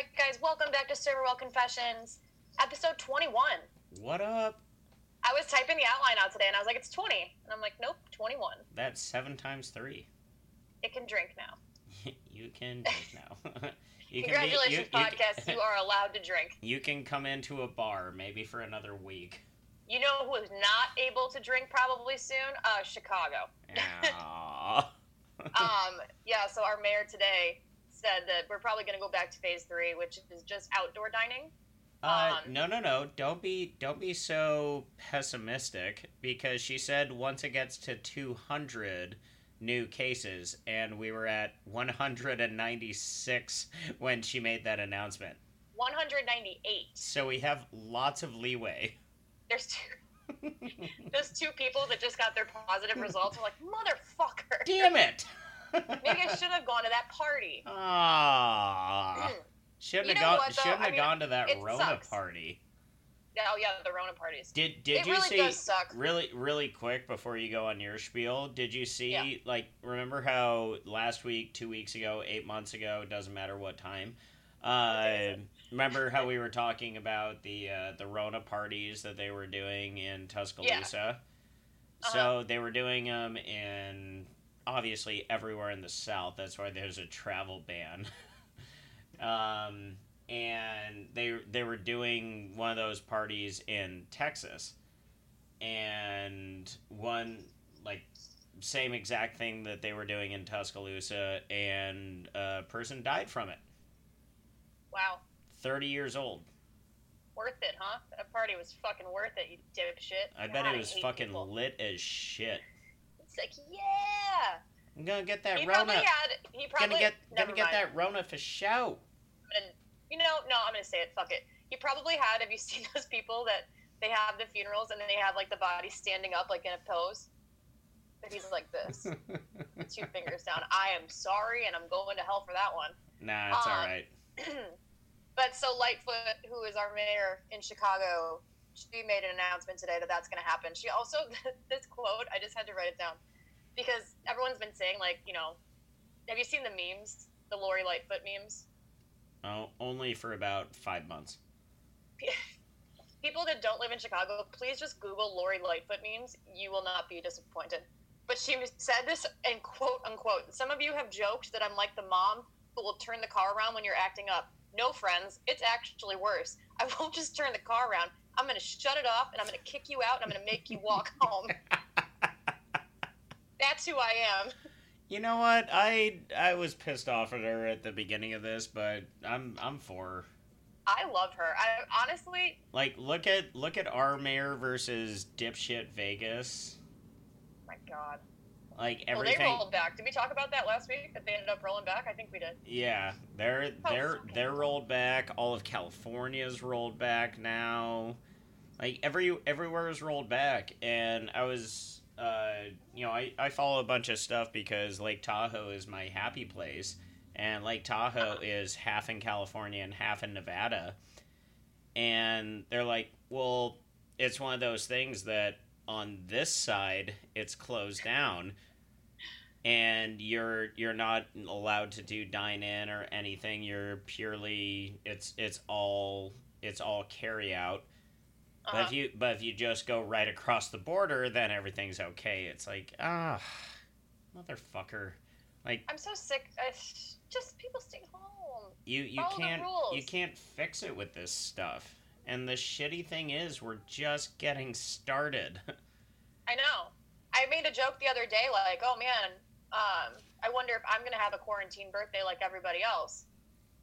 right, guys, welcome back to Server Well Confessions, episode 21. What up? I was typing the outline out today and I was like, it's 20. And I'm like, nope, 21. That's seven times three. It can drink now. you can drink now. you Congratulations, you, you, podcast. You, are allowed to drink. You can come into a bar maybe for another week. You know who is not able to drink probably soon? Uh, Chicago. Um, yeah, so our mayor today said that we're probably going to go back to phase three, which is just outdoor dining. Uh, Um, no, no, no! Don't be, don't be so pessimistic. Because she said once it gets to two hundred new cases, and we were at one hundred and ninety-six when she made that announcement. 198. So we have lots of leeway. There's two. Those two people that just got their positive results are like, motherfucker. Damn it! Maybe I should have gone to that party. Ah, shouldn't You have gone. what, shouldn't I have mean, gone to that Rona sucks. party. Oh yeah, the Rona parties. Did Did it you really see? suck. Really, really quick before you go on your spiel, did you see Yeah. like remember how last week, two weeks ago, eight months ago, doesn't matter what time. Uh, remember how we were talking about the uh, the Rona parties that they were doing in Tuscaloosa? Uh-huh. So they were doing them in obviously everywhere in the South. That's why there's a travel ban. um, and they they were doing one of those parties in Texas, and one like same exact thing that they were doing in Tuscaloosa, and a person died from it. Wow, Thirty years old. worth it, huh? That party was fucking worth it, you dipshit. I bet God, it was fucking people. lit as shit. Like, yeah. I'm gonna get that Rona. He Rona. probably had. He probably gonna get gonna get that Rona for show. And you know, no, I'm gonna say it. Fuck it. He probably had. Have you seen those people that they have the funerals and then they have like the body standing up like in a pose? But he's like this, two fingers down. I am sorry, and I'm going to hell for that one. nah, it's Um, all right. but so Lightfoot, who is our mayor in Chicago, she made an announcement today that that's going to happen. She also this quote. I just had to write it down because everyone's been saying like, you know, have you seen the memes, the Lori Lightfoot memes? Oh, only for about five months. People that don't live in Chicago, please just Google Lori Lightfoot memes. You will not be disappointed. But she said this and quote unquote. Some of you have joked that I'm like the mom who will turn the car around when you're acting up. No, friends, it's actually worse. I won't just turn the car around. I'm going to shut it off and I'm going to kick you out and I'm going to make you walk home. That's who I am. You know what? I I was pissed off at her at the beginning of this, but I'm I'm for her. I love her. I honestly, Like look at look at our mayor versus dipshit Vegas. Oh my God. Like Well, everything. they rolled back. Did we talk about that last week? That they ended up rolling back? I think we did. Yeah, they're Oh, they're they're rolled back. All of California's rolled back now. Like every everywhere is rolled back, and I was, uh, you know, I I follow a bunch of stuff because Lake Tahoe is my happy place, and Lake Tahoe is half in California and half in Nevada, and they're like, well, it's one of those things that on this side it's closed down and you're you're not allowed to do dine in or anything. You're purely it's it's all it's all carry out but Uh-huh. if you but if you just go right across the border then everything's okay it's like ah motherfucker like I'm so sick. I, just people stay home. you you Follow can't rules. you can't fix it with this stuff and the shitty thing is we're just getting started I know. I made a joke the other day, like, "Oh man, um, I wonder if I'm gonna have a quarantine birthday like everybody else."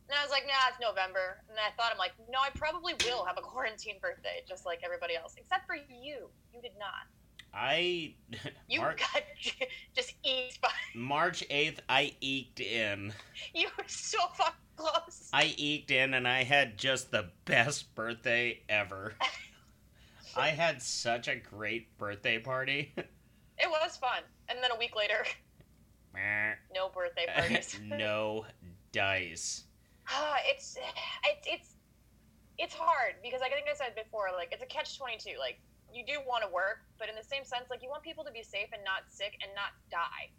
And I was like, "Nah, it's November." And I thought, I'm like, "No, I probably will have a quarantine birthday just like everybody else, except for you. You did not. i You Mar- got just eked by. march 8th i eked in You were so fucking close. I eked in and I had just the best birthday ever. I had such a great birthday party. It was fun. And then a week later, no birthday parties. no dice. Ah, it's it's it's it's hard because like I think I said before, like it's a catch twenty two. Like you do want to work, but in the same sense, like you want people to be safe and not sick and not die.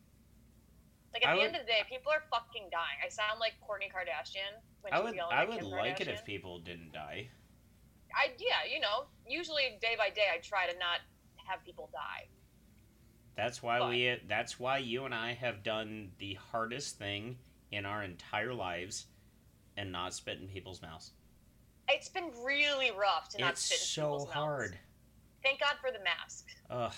Like at I the would- end of the day, people are fucking dying. I sound like Kourtney Kardashian when I she's would yelling I would Kim like it if people didn't die. I yeah, you know, usually day by day, I try to not have people die. That's why But- we that's why you and I have done the hardest thing in our entire lives and not spit in people's mouths. It's been really rough to not It's spit in so people's mouths. hard. Thank God for the mask. Ugh,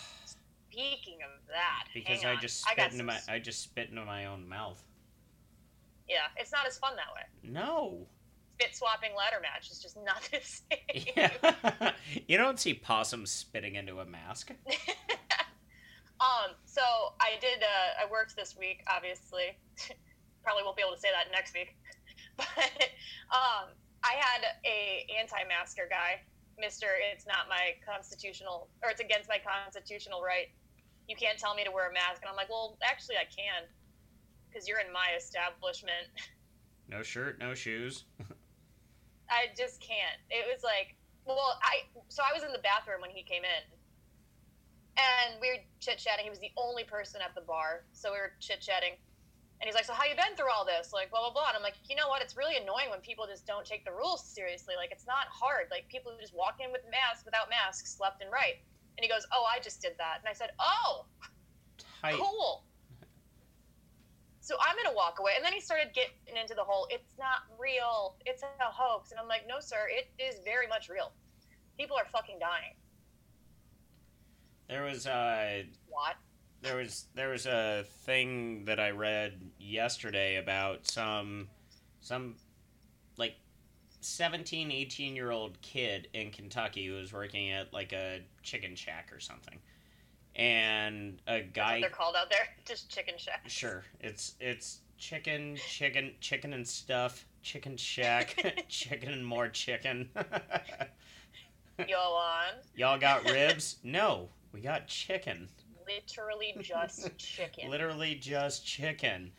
Speaking of that, because I just I spit got into some my I just spit into my own mouth. yeah, it's not as fun that way. No. Spit swapping ladder match is just not the same. Yeah. you don't see possums spitting into a mask. um, so I did. Uh, I worked this week, obviously. Probably won't be able to say that next week, but um, I had a anti-masker guy, Mister. It's not my constitutional, or it's against my constitutional right. You can't tell me to wear a mask, and I'm like, well, actually, I can, because you're in my establishment. No shirt, no shoes. I just can't. It was like, well, I so I was in the bathroom when he came in, and we were chit chatting. He was the only person at the bar, so we were chit chatting. And he's like, "So how you been through all this?" Like, blah blah blah. And I'm like, you know what? It's really annoying when people just don't take the rules seriously. Like, it's not hard. Like, people who just walk in with masks, without masks, left and right. And he goes, "Oh, I just did that." And I said, "Oh, Tight. cool." So I'm gonna walk away, and then he started getting into the whole "it's not real, it's a hoax," and I'm like, "No, sir, it is very much real. People are fucking dying." There was uh What? There was there was a thing that I read yesterday about some some like 17 18 year old kid in Kentucky who was working at like a chicken shack or something and a guy they're called out there. Just chicken shack. sure it's it's chicken chicken chicken and stuff chicken shack chicken and more chicken Go on. y'all got ribs no we got chicken Literally just chicken. literally just chicken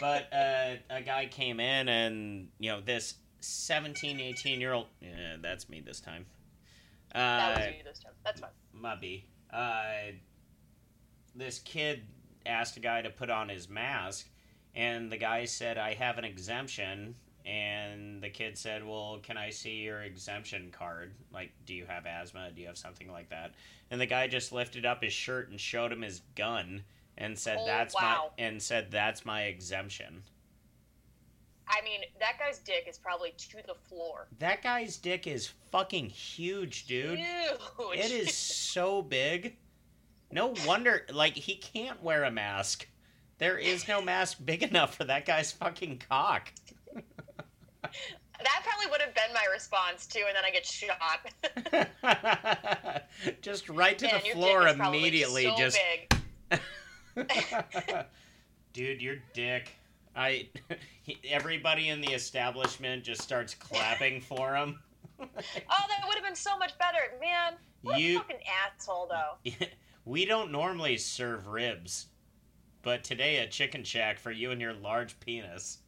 but uh, a guy came in and you know this 17 18 year old yeah that's me this time that uh, was you this time. That's fine. be uh, this kid asked a guy to put on his mask and the guy said i have an exemption and the kid said well can i see your exemption card like do you have asthma do you have something like that and the guy just lifted up his shirt and showed him his gun and said Oh, that's wow. my and said that's my exemption I mean, that guy's dick is probably to the floor. that guy's dick is fucking huge dude Huge. It is so big. No wonder, like, he can't wear a mask. There is no mask big enough for that guy's fucking cock. That probably would have been my response too, and then I get shot. just right to Man, the floor immediately. so just, big. dude, your dick. I, he, everybody in the establishment just starts clapping for him. Oh, that would have been so much better, man. What You- a fucking asshole, though. we don't normally serve ribs, but today a chicken shack for you and your large penis.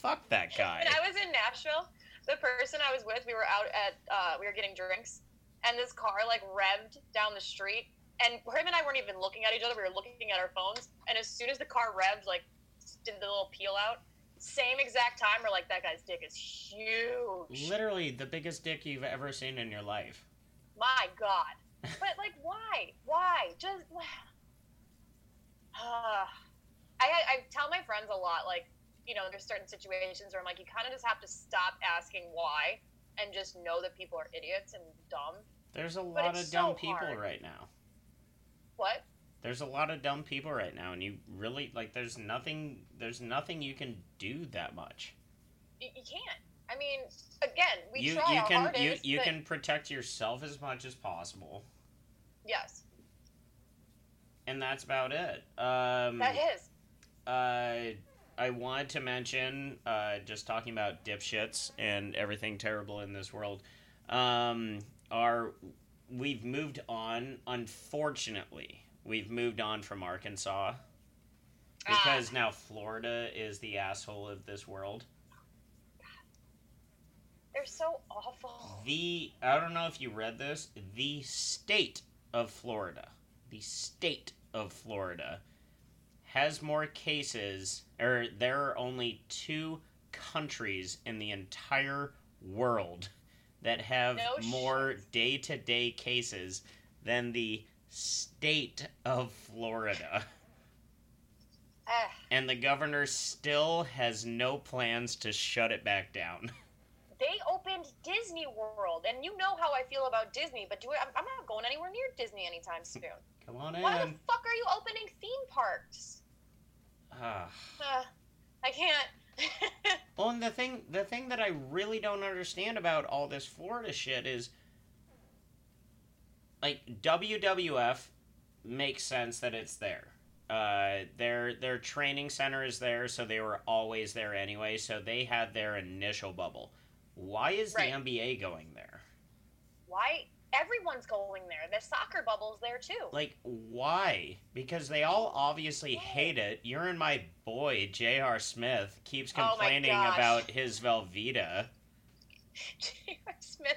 Fuck that guy. When I was in Nashville, the person I was with, we were out at, uh, we were getting drinks, and this car like revved down the street, and him and I weren't even looking at each other. We were looking at our phones, and as soon as the car revved, like did the little peel out, same exact time, we're like, that guy's dick is huge. Literally the biggest dick you've ever seen in your life. My God. But like, why? Why? Just. Uh, I I tell my friends a lot, like, you know, there's certain situations where I'm like, you kind of just have to stop asking why, and just know that people are idiots and dumb. There's a lot of dumb so people hard. right now. What? There's a lot of dumb people right now, and you really like. There's nothing. There's nothing you can do that much. You, you can't. I mean, again, we you try you our can hardest. you you but- can protect yourself as much as possible, Yes, and that's about it. Um, that is. Uh, I wanted to mention, uh, just talking about dipshits and everything terrible in this world. Um, our we've moved on. Unfortunately, we've moved on from Arkansas because now Florida is the asshole of this world. They're so awful. The I don't know if you read this. The state of Florida, the state of Florida, has more cases, or there are only two countries in the entire world that have No more day to day cases than the state of Florida. Ah, And the governor still has no plans to shut it back down. they opened Disney World, and you know how I feel about Disney, but do I, I'm not going anywhere near Disney anytime soon. Come on in. Why the fuck are you opening theme parks? Uh, I can't. Well, and the thing, the thing that I really don't understand about all this Florida shit is, like WWF makes sense that it's there. Uh, their their training center is there, so they were always there anyway. So they had their initial bubble. Why is Right. the NBA going there? Why? Everyone's going there. The soccer bubble's there too. Like, why? Because they all obviously hate it. You're in my boy J.R. Smith keeps Oh my complaining gosh. about his Velveeta. J.R. Smith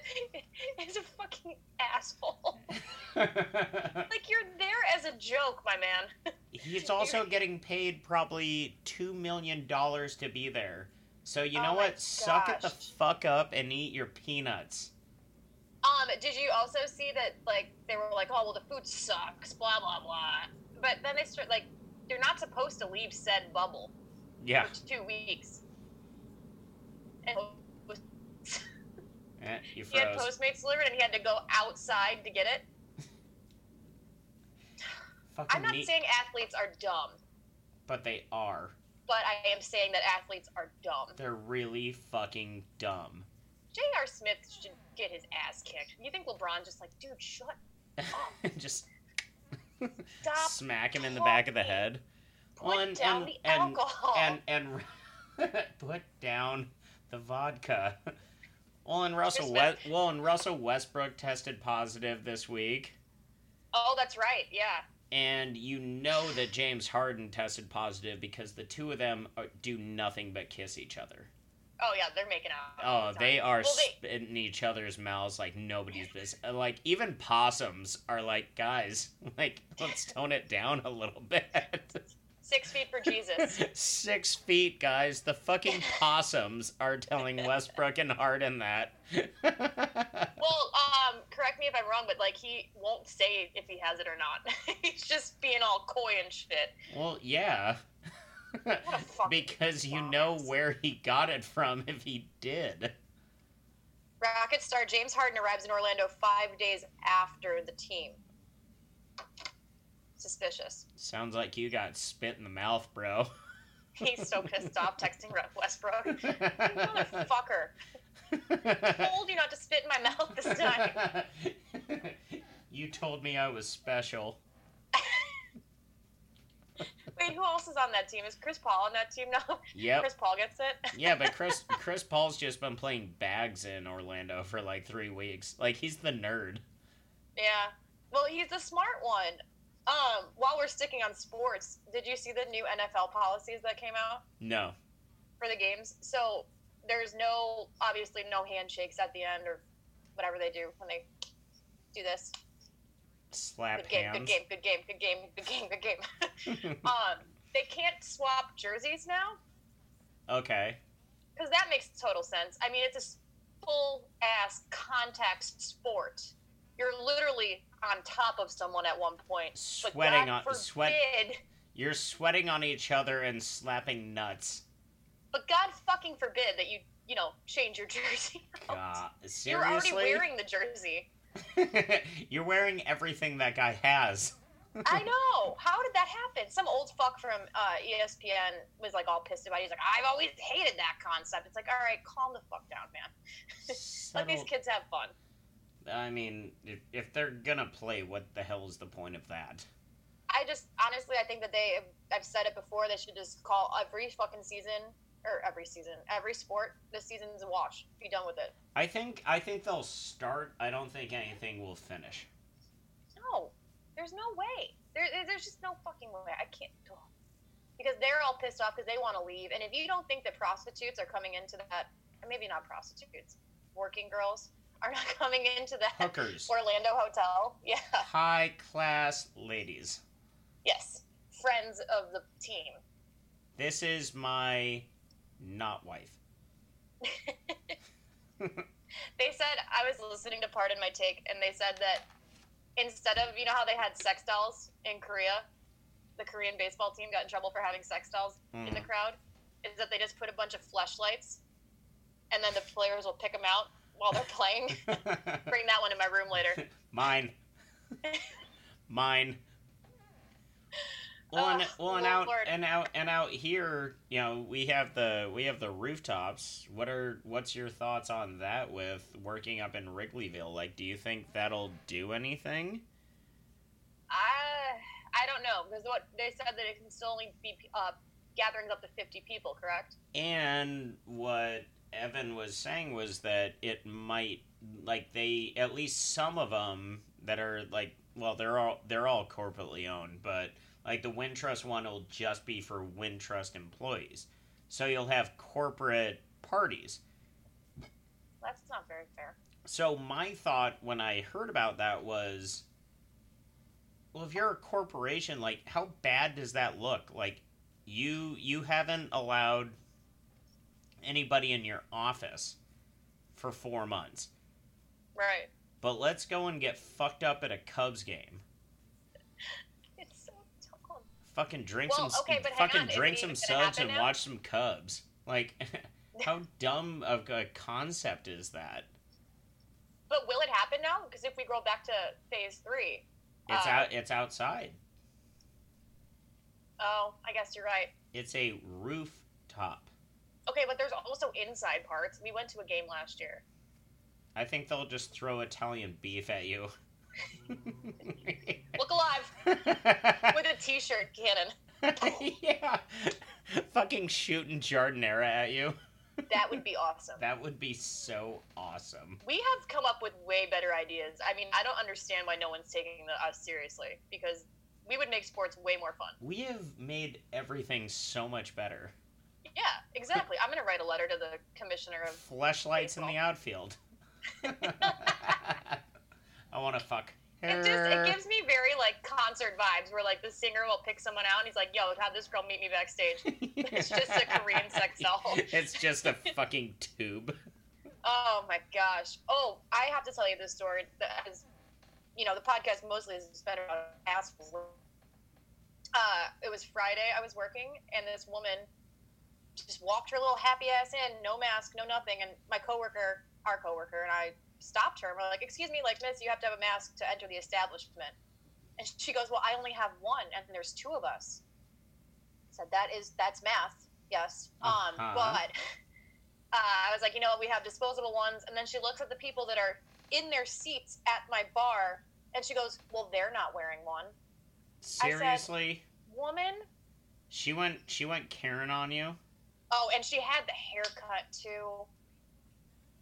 is a fucking asshole. Like you're there as a joke, my man. He's also getting paid probably two million dollars to be there. So you Oh know my what? Suck it the gosh. fuck up and eat your peanuts. Um, did you also see that like they were like, oh well, the food sucks, blah blah blah. But then they start like they're not supposed to leave said bubble Yeah. for two weeks. And Eh, he had. Postmates delivered, and he had to go outside to get it. Fucking I'm not neat. saying athletes are dumb, but they are. but I am saying that athletes are dumb. They're really fucking dumb. J.R. Smith should get his ass kicked. You think LeBron just like, dude, shut up. Just stop, smack him in the back of the head. put and- down and- the and- alcohol. and and put down the vodka. Well, and Russell. West, well, and Russell Westbrook tested positive this week, oh, that's right. Yeah. and you know that James Harden tested positive because the two of them are, do nothing but kiss each other. Oh yeah, they're making out. Oh, the they are Well, they, spitting each other's mouths like nobody's business. Like even possums are like, guys, like let's tone it down a little bit. six feet for Jesus. Six feet, guys. The fucking possums are telling Westbrook and Harden that. well, um, correct me if I'm wrong, but like he won't say if he has it or not. He's just being all coy and shit. well, yeah. What a fucking because you know where he got it from if he did. Rocket star James Harden arrives in Orlando five days after the team. Suspicious. Sounds like you got spit in the mouth, bro. He's so pissed off texting Westbrook. Motherfucker. Told you not to spit in my mouth this time. you told me I was special. Wait, who else is on that team? Is Chris Paul on that team now? Yeah, Chris Paul gets it? Yeah, but Chris Chris Paul's just been playing bags in Orlando for like three weeks. Like he's the nerd. Yeah. Well, he's the smart one. Um, while we're sticking on sports, did you see the new NFL policies that came out No. for the games? So there's no, obviously, no handshakes at the end or whatever they do when they do this. Slap Good game, hands. good game, good game, good game, good game, good game. um, they can't swap jerseys now okay. because that makes total sense. I mean, it's a full ass contact sport. You're literally on top of someone at one point. Sweating on sweat. forbid- You're sweating on each other and slapping nuts. But God fucking forbid that you, you know, change your jersey. out. God, You're already wearing the jersey. You're wearing everything that guy has. I know. How did that happen? Some old fuck from uh, ESPN was like all pissed about it. He's like, I've always hated that concept. It's like, all right, calm the fuck down, man. Let these kids have fun. I mean, if, if they're gonna play, what the hell is the point of that? I just honestly, I think that they. I've said it before. They should just call every fucking season or every season, every sport this season's a wash. Be done with it. I think I think they'll start. I don't think anything will finish. No, there's no way. There, there's just no fucking way. I can't. ugh. Because they're all pissed off because they want to leave. And if you don't think that prostitutes are coming into that, maybe not prostitutes, working girls are not coming into that Hookers, Orlando hotel. Yeah. high class ladies. Yes. friends of the team. This is my not wife. they said I was listening to part Pardon My Take, and they said that instead of you know how they had sex dolls in Korea, the Korean baseball team got in trouble for having sex dolls mm. in the mm. crowd. Is that they just put a bunch of flashlights, and then the players will pick them out while they're playing. Bring that one in my room later. Mine. Mine. Well, and, well, and out and out and out here, you know, we have the we have the rooftops. What are what's your thoughts on that with working up in Wrigleyville? Like, do you think that'll do anything? I I don't know because what they said that it can still only be uh, gatherings up to fifty people, correct? And what Evan was saying was that it might like they at least some of them that are like well they're all they're all corporately owned, but like the Wintrust one will just be for Wintrust employees. So you'll have corporate parties. That's not very fair. So my thought when I heard about that was well if you're a corporation like how bad does that look? Like you you haven't allowed anybody in your office for 4 months. Right. But let's go and get fucked up at a Cubs game fucking drink well, some okay, fucking drink some subs and now? watch some Cubs. Like, how dumb of a concept is that? But will it happen now? Because if we go back to phase three, it's uh, out. It's outside. Oh, I guess you're right. It's a rooftop. Okay, but there's also inside parts. We went to a game last year. I think they'll just throw Italian beef at you. Look alive with a t-shirt cannon. yeah, fucking shooting Giardiniera at you. That would be awesome. That would be so awesome. We have come up with way better ideas. I mean, I don't understand why no one's taking the, us seriously because we would make sports way more fun. We have made everything so much better. Yeah, exactly. I'm going to write a letter to the commissioner of flashlights in the outfield. I want to fuck. It just it gives me very like concert vibes where like the singer will pick someone out and he's like, "Yo, have this girl meet me backstage." it's just a Korean sex doll. It's just a fucking tube. Oh my gosh! Oh, I have to tell you this story. That is, you know, the podcast mostly is spent about assholes. Uh, it was Friday. I was working, and this woman just walked her little happy ass in, no mask, no nothing. And my coworker, our coworker, and I stopped her and we're like, "Excuse me, like Miss, you have to have a mask to enter the establishment." And she goes, "Well, I only have one, and there's two of us." I said that is that's math, yes. Um, uh-huh. but uh, I was like, you know what, we have disposable ones, and then she looks at the people that are in their seats at my bar, and she goes, "Well, they're not wearing one." Seriously, said, woman. She went. She went Karen on you. Oh, and she had the haircut too.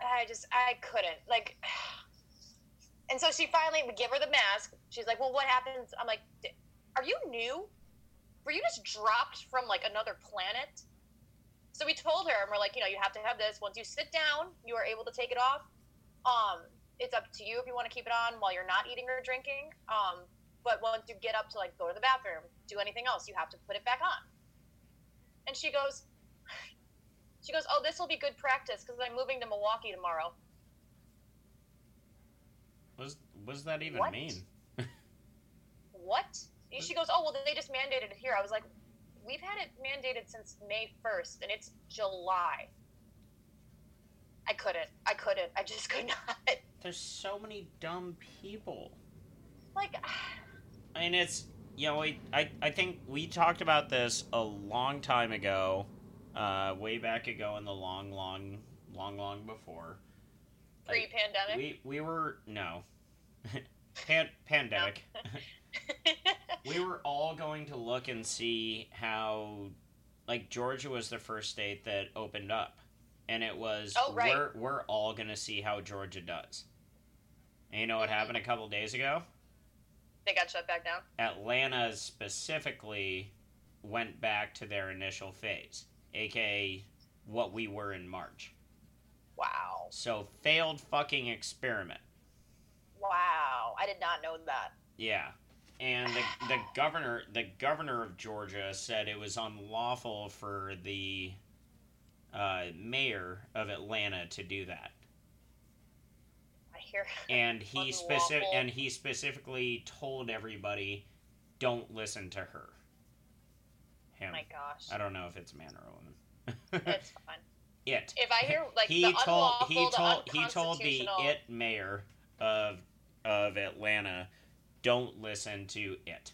I just I couldn't like. And so she finally would give her the mask. She's like, "Well, what happens?" I'm like, "Are you new? Were you just dropped from like another planet?" So we told her, and we're like, you know, you have to have this. Once you sit down, you are able to take it off. Um, it's up to you if you want to keep it on while you're not eating or drinking. Um, but once you get up to like go to the bathroom, do anything else, you have to put it back on. And she goes, she goes, "Oh, this will be good practice because I'm moving to Milwaukee tomorrow." What does that even what? mean? what? She goes, "Oh, well, they just mandated it here." I was like, "We've had it mandated since May 1st, and it's July." I couldn't. I couldn't. I just could not. There's so many dumb people. Like, I mean, it's you know, I I think we talked about this a long time ago uh, way back ago in the long, long, long, long before. Pre-pandemic. we we were no, Pan- pandemic. we were all going to look and see how, like Georgia was the first state that opened up, and it was oh, right. we're we're all gonna see how Georgia does. And you know what mm-hmm. happened a couple days ago? They got shut back down. Atlanta specifically went back to their initial phase aka what we were in March. Wow. So failed fucking experiment. Wow, I did not know that. Yeah. and the, the governor the governor of Georgia said it was unlawful for the uh, mayor of Atlanta to do that. I hear. And he specific and he specifically told everybody, don't listen to her. Oh my gosh, I don't know if it's man or woman. It's fun. it. If I hear like he the told unlawful, he the told he told the it mayor of of Atlanta, don't listen to it.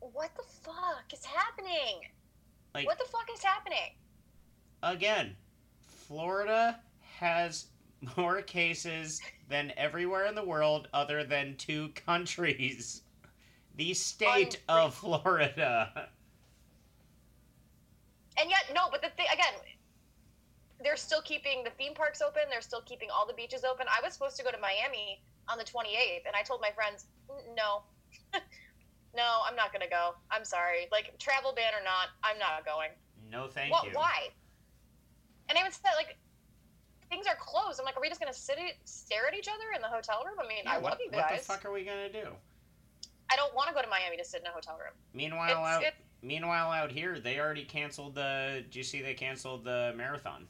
What the fuck is happening? Like what the fuck is happening? again, Florida has more cases than everywhere in the world other than two countries. The state of Florida. And yet, no. But the thing again, they're still keeping the theme parks open. They're still keeping all the beaches open. I was supposed to go to Miami on the 28th, and I told my friends, no, no, I'm not gonna go. I'm sorry. Like travel ban or not, I'm not going. No, thank what? you. Why? And I even said like. Things are closed. I'm like, are we just gonna sit it, stare at each other in the hotel room? I mean, Yeah, I what, love you guys what the fuck are we gonna do? I don't want to go to Miami to sit in a hotel room. Meanwhile, It's- out it- meanwhile out here, they already canceled the. Do you see they canceled the marathon?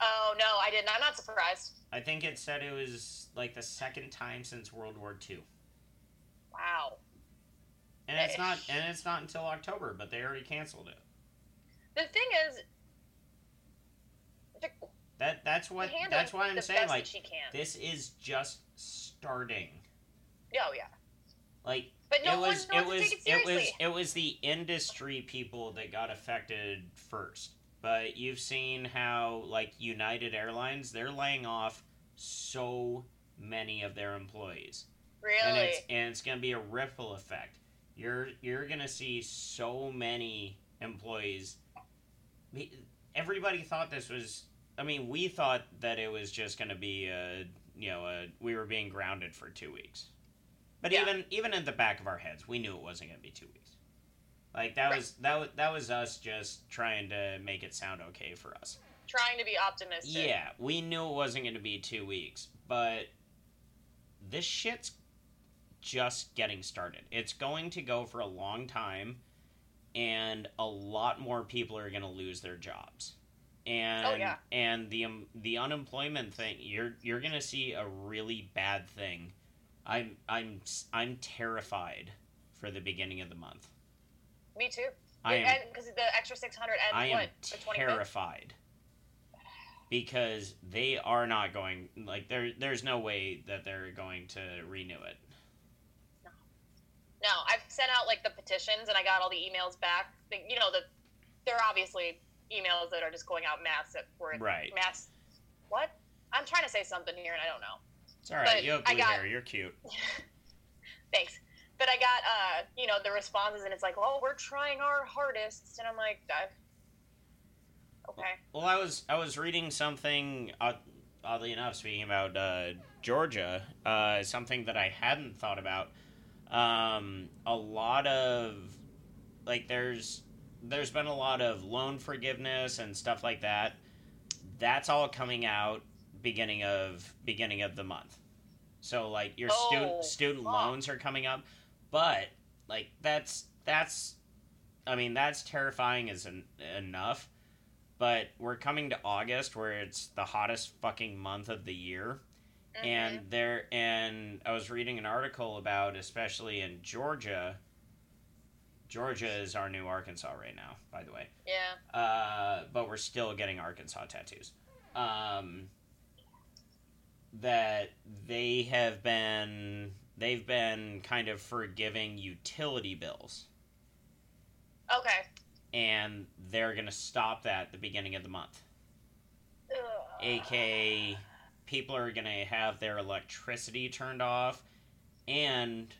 Oh no, I didn't. I'm not surprised. I think it said it was like the second time since World War II, Wow. and it's not and it's not until October, but they already canceled it. The thing is, That that's what that's why I'm saying like this is just starting. oh yeah, Like but no it was one it was it it was it was the industry people that got affected first. But you've seen how like United Airlines they're laying off so many of their employees. And really? it's and it's going to be a ripple effect. You're you're going to see so many employees everybody thought this was I mean, we thought that it was just going to be a, you know, a, we were being grounded for 2 weeks. But Yeah. even even in the back of our heads, we knew it wasn't going to be 2 weeks. Like that Right. was that was, that was us just trying to make it sound okay for us. Trying to be optimistic. Yeah, we knew it wasn't going to be two weeks, but this shit's just getting started. It's going to go for a long time, and a lot more people are going to lose their jobs. And Oh, yeah. and the um, the unemployment thing, you're you're going to see a really bad thing. I'm I'm I'm terrified for the beginning of the month. Me too. I am because the extra six hundred ends I what am terrified because they are not going like there. There's no way that they're going to renew it. No, no. I've sent out like the petitions and I got all the emails back. You know, the they're obviously emails that are just going out mass that were Right. mass. What? I'm trying to say something here and I don't know. It's all right. But you have blue got, hair. You're cute. Thanks. But I got uh, you know, the responses and it's like, "Oh, we're trying our hardest." And I'm like. "Okay." Well, I was I was reading something odd, oddly enough. Speaking about uh, Georgia, uh, something that I hadn't thought about. Um, a lot of like there's there's been a lot of loan forgiveness and stuff like that. That's all coming out beginning of beginning of the month. So like your Oh, student student fuck. loans are coming up, but like that's that's I mean that's terrifying as en- enough. But we're coming to August where it's the hottest fucking month of the year Mhm. and there and I was reading an article about especially in Georgia. Georgia is our new Arkansas right now, by the way. yeah, Uh, but we're still getting Arkansas tattoos. Um, that they have been they've been kind of forgiving utility bills, okay. and they're gonna stop that at the beginning of the month. Ugh. aka people are going to have their electricity turned off and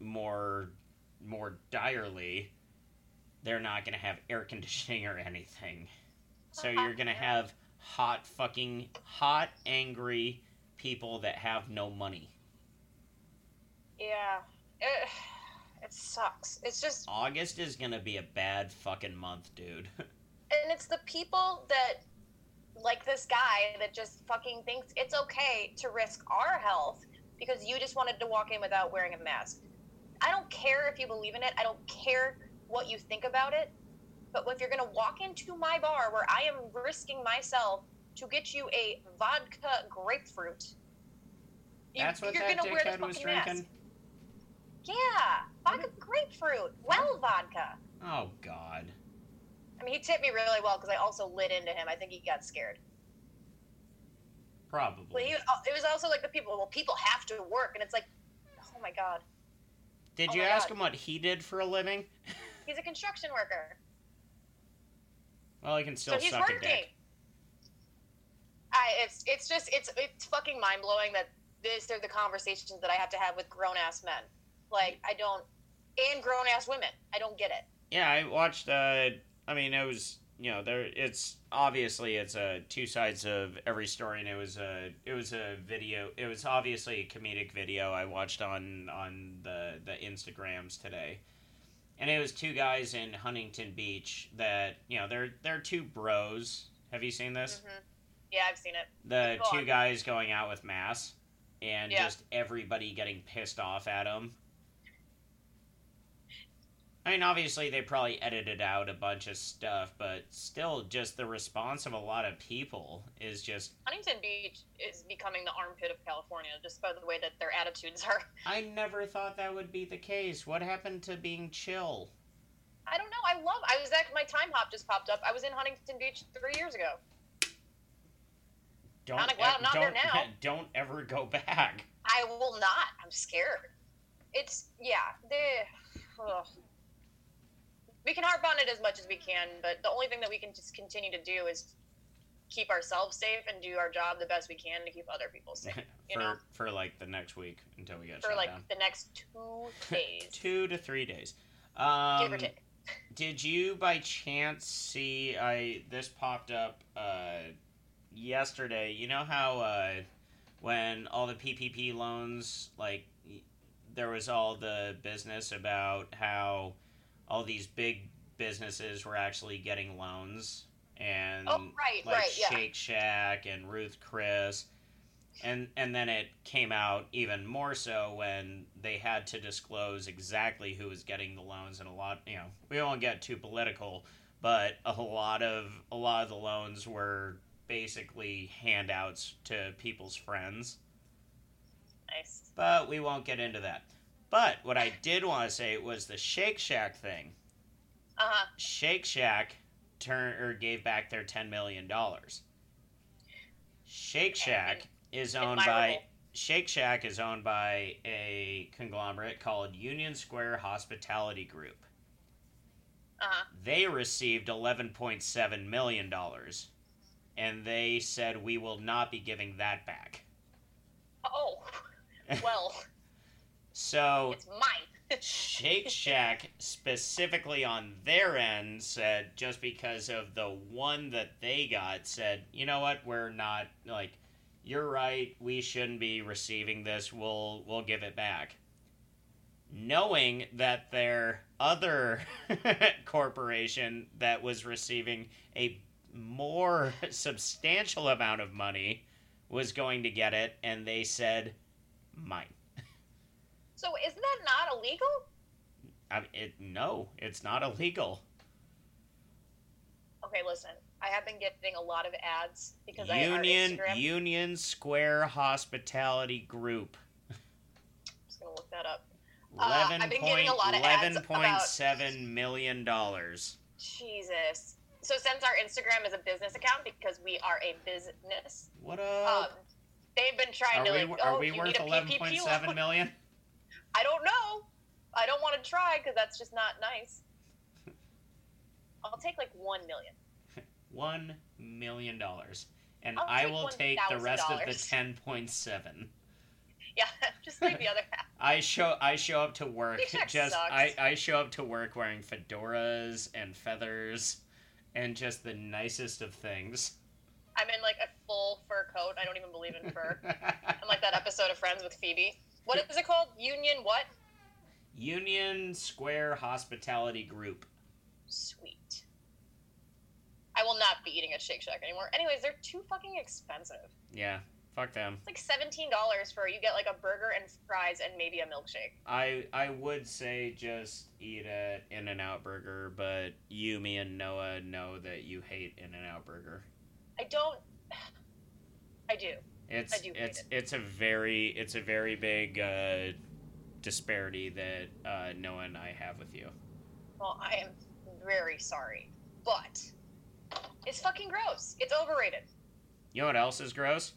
more more direly they're not going to have air conditioning or anything so you're going to have hot fucking hot angry people that have no money Yeah. It, it sucks. It's just august is going to be a bad fucking month dude and it's the people that like this guy that just fucking thinks it's okay to risk our health because you just wanted to walk in without wearing a mask. I don't care if you believe in it. I don't care what you think about it. But if you're going to walk into my bar where I am risking myself to get you a vodka grapefruit, you, That's what you're that gonna wear the was fucking mask. Yeah, vodka grapefruit. Well, vodka. Oh God. I mean, he tipped me really well because I also lit into him. I think he got scared. Probably. But he, uh, it was also like the people. Well, people have to work, and it's like, oh my god, Did oh you ask God. him what he did for a living? he's a construction worker, Well, he can still so he's suck a working. dick. I, it's it's just it's it's fucking mind blowing that these are the conversations that I have to have with grown ass men. Like I don't, and grown ass women. I don't get it. Yeah, I watched. Uh, I mean, it was you know there. It's obviously it's a two sides of every story, and it was a it was a video. It was obviously a comedic video I watched on on the the Instagrams today, and it was two guys in Huntington Beach that you know they're they're two bros. Have you seen this? hmm Yeah, I've seen it. The Go two on. guys going out with mass, and Yeah. just everybody getting pissed off at them. I mean, obviously they probably edited out a bunch of stuff, but still, just the response of a lot of people is just. Huntington Beach is becoming the armpit of California, just by the way that their attitudes are. I never thought that would be the case. What happened to being chill? I don't know. I love. I was at my time hop just popped up. I was in Huntington Beach three years ago. Don't Kinda glad I'm not there now. don't ever go back. I will not. I'm scared. It's yeah. The ugh. We can harp on it as much as we can, but the only thing that we can just continue to do is keep ourselves safe and do our job the best we can to keep other people safe. You for know, for like the next week until we get to for like down. the next two days, Two to three days. Um, give or take. Did you by chance see I this popped up uh yesterday. You know how uh when all the PPP loans like there was all the business about how all these big businesses were actually getting loans and Oh, right, like right, yeah. Shake Shack and Ruth Chris and and then it came out even more so when they had to disclose exactly who was getting the loans and a lot you know we won't get too political but a lot of a lot of the loans were basically handouts to people's friends Nice. but we won't get into that but what i did want to say was the shake shack thing Uh huh. Shake Shack turn or gave back their ten million dollars. Shake Shack is owned by. Shake Shack is owned by a conglomerate called Union Square Hospitality Group. Uh huh. They received eleven point seven million dollars, and they said we will not be giving that back. Oh, well, So it's mine. Shake Shack specifically on their end said just because of the one that they got said, you know what, we're not like you're right, we shouldn't be receiving this, we'll we'll give it back. Knowing that their other corporation that was receiving a more substantial amount of money was going to get it and they said mine. So isn't that not illegal? I mean, it, no, it's not illegal. Okay, listen. I have been getting a lot of ads because I Union Instagram. Union Square Hospitality Group. I'm just gonna look that up. Uh, Eleven I've been point getting a lot of ads eleven point seven million dollars. Jesus. So since our Instagram is a business account because we are a business, What um, they've been trying are to we like, are oh, we worth eleven point seven million? I don't know. I don't want to try because that's just not nice. I'll take like one million. One million dollars, and I'll I take will take the rest of the ten point seven. Yeah, just leave the other half. I show I show up to work just sucks. I, I show up to work wearing fedoras and feathers and just the nicest of things. I'm in like a full fur coat. I don't even believe in fur. I'm like that episode of Friends with Phoebe. What is it called? Union what? Union Square Hospitality Group. Sweet. I will not be eating at Shake Shack anymore. Anyways, they're too fucking expensive. Yeah. Fuck them. It's like seventeen dollars for you get like a burger and fries and maybe a milkshake. I I would say just eat at In and Out Burger, but you, me, and Noah know that you hate In and Out Burger. I don't. I do. It's it's it. it's a very it's a very big uh, disparity that uh, Noah and I have with you. Well, I am very sorry, but it's fucking gross. It's overrated. You know what else is gross?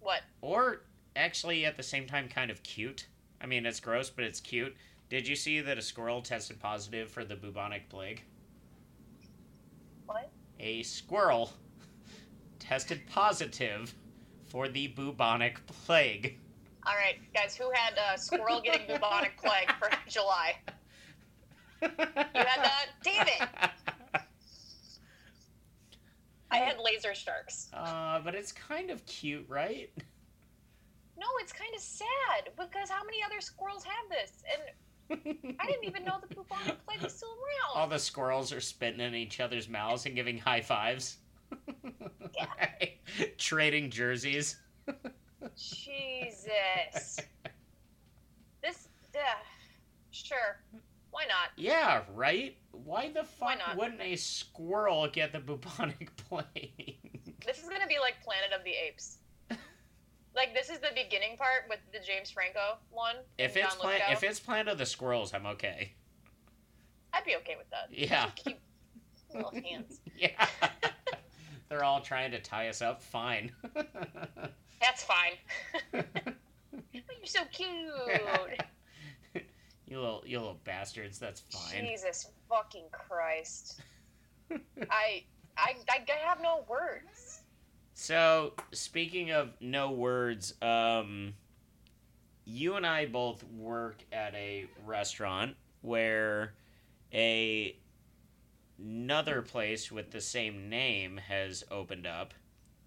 What? Or actually, at the same time, kind of cute. I mean, it's gross, but it's cute. Did you see that a squirrel tested positive for the bubonic plague? What? A squirrel tested positive for the bubonic plague. All right, guys. Who had uh, squirrel getting bubonic plague for July? You had that? Damn it. I had laser sharks. Uh, but it's kind of cute, right? No, it's kind of sad because how many other squirrels have this? And I didn't even know the bubonic plague was still around. All the squirrels are spitting in each other's mouths and giving high fives. Trading jerseys. Jesus. This, uh, sure. Why not? Yeah, right? Why the Why fuck not? wouldn't a squirrel get the bubonic plague? This is gonna be like Planet of the Apes. Like this is the beginning part with the James Franco one. if it's plan- if it's Planet of the Squirrels, I'm okay. I'd be okay with that. Yeah. Cute little hands. Yeah. They're all trying to tie us up. Fine. That's fine. but you're so cute. you little you little bastards. That's fine. Jesus fucking Christ. I, I I have no words. So, speaking of no words, um, you and I both work at a restaurant where a another place with the same name has opened up,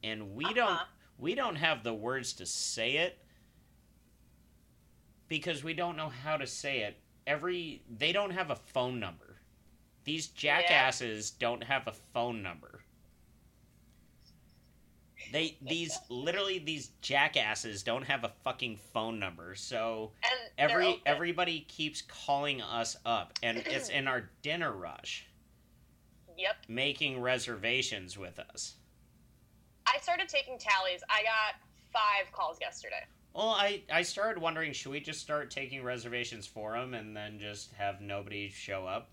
and we don't Uh-huh. we don't have the words to say it because we don't know how to say it. Every they don't have a phone number. These jackasses don't have a phone number. They these literally these jackasses don't have a fucking phone number. So every everybody keeps calling us up and it's in our dinner rush Yep. making reservations with us. I started taking tallies. I got five calls yesterday. Well, I, I started wondering should we just start taking reservations for them and then just have nobody show up?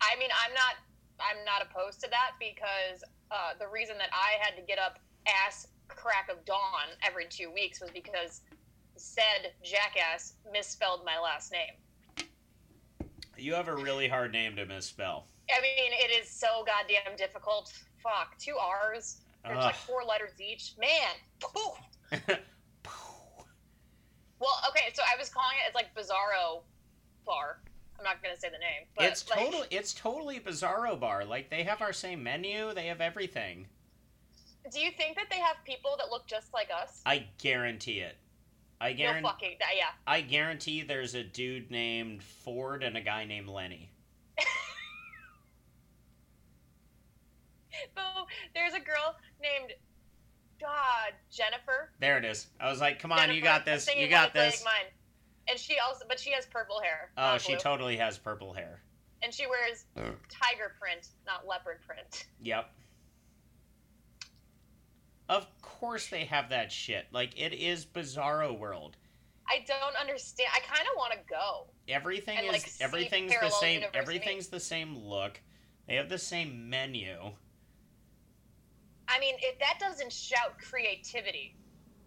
I mean, I'm not I'm not opposed to that because uh, the reason that I had to get up ass crack of dawn every two weeks was because said jackass misspelled my last name. You have a really hard name to misspell. I mean, it is so goddamn difficult. Fuck, two R's. There's like four letters each. Man, poof. Well, okay, so I was calling it. It's like Bizarro Bar. I'm not gonna say the name, but it's like, totally it's totally Bizarro Bar. Like they have our same menu, they have everything. Do you think that they have people that look just like us? I guarantee it. I guarantee. No fucking yeah. I guarantee there's a dude named Ford and a guy named Lenny. So there's a girl named God Jennifer. There it is. I was like, come on, you got this. You got this. Mine. And she also, but she has purple hair. Oh, she blue. totally has purple hair. and she wears uh. tiger print, not leopard print. Yep. Of course they have that shit. Like it is Bizarro World. I don't understand. I kind of want to go. Everything And, is like, everything's the same. university. Everything's the same look. They have the same menu. I mean, if that doesn't shout creativity,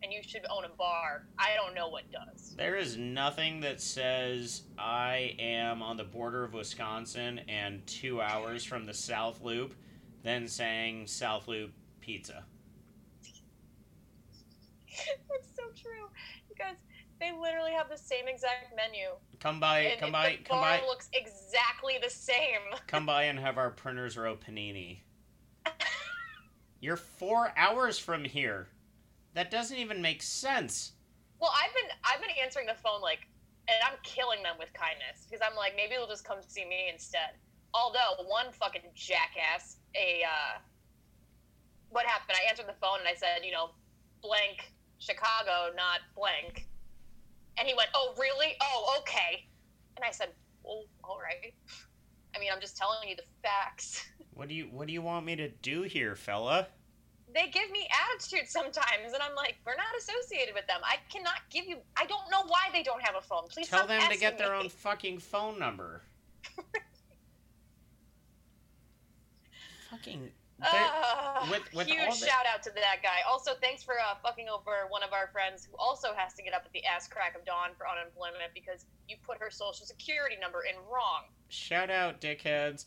and you should own a bar, I don't know what does. There is nothing that says I am on the border of Wisconsin and two hours from the South Loop than saying South Loop Pizza. That's so true. You guys, they literally have the same exact menu. Come by, and come by, the come bar by, looks exactly the same. come by and have our printers row panini. You're four hours from here. That doesn't even make sense. Well, I've been I've been answering the phone like, and I'm killing them with kindness because I'm like maybe they'll just come see me instead. Although one fucking jackass, a uh, what happened? I answered the phone and I said, you know, blank Chicago, not blank. And he went, Oh, really? Oh, okay. And I said, Well, all right. I mean, I'm just telling you the facts. What do you What do you want me to do here, fella? They give me attitude sometimes, and I'm like, We're not associated with them. I cannot give you. I don't know why they don't have a phone. Please Tell them to get their me. own fucking phone number. fucking. Ah, with- with huge all the- shout out to that guy. Also, thanks for uh, fucking over one of our friends who also has to get up at the ass crack of dawn for unemployment because you put her social security number in wrong. Shout out dickheads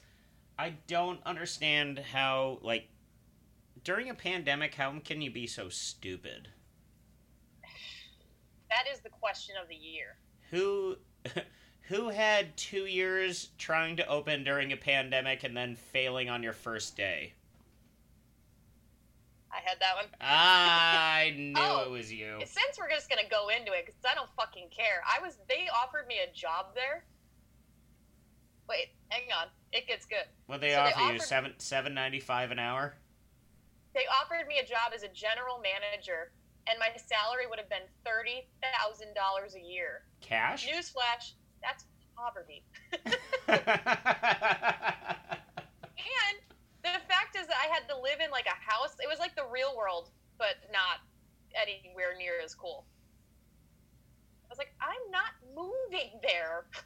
i don't understand how like during a pandemic how can you be so stupid That is the question of the year. who who had two years trying to open during a pandemic and then failing on your first day I had that one. i knew Oh. it was you Since we're just gonna go into it, because I don't fucking care. I was. They offered me a job there. Wait, hang on. It gets good. what they so they offer you seven seven ninety five an hour They offered me a job as a general manager, and my salary would have been thirty thousand dollars a year. cash Newsflash: that's poverty. And the fact is that I had to live in like a house. It was like the real world, but not anywhere near as cool. I was like, I'm not moving there.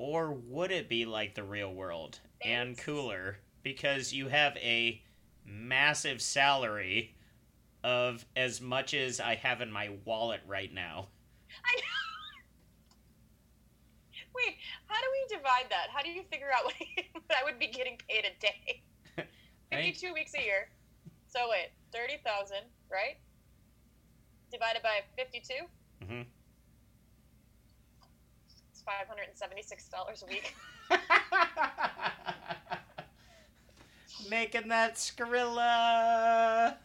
or would it be like the real world and cooler because you have a massive salary of as much as I have in my wallet right now? I Wait, how do we divide that? How do you figure out what I would be getting paid a day? I- 52 weeks a year. So wait, 30,000, right? Divided by 52? Mhm. It's $576 a week. Making that Skrilla.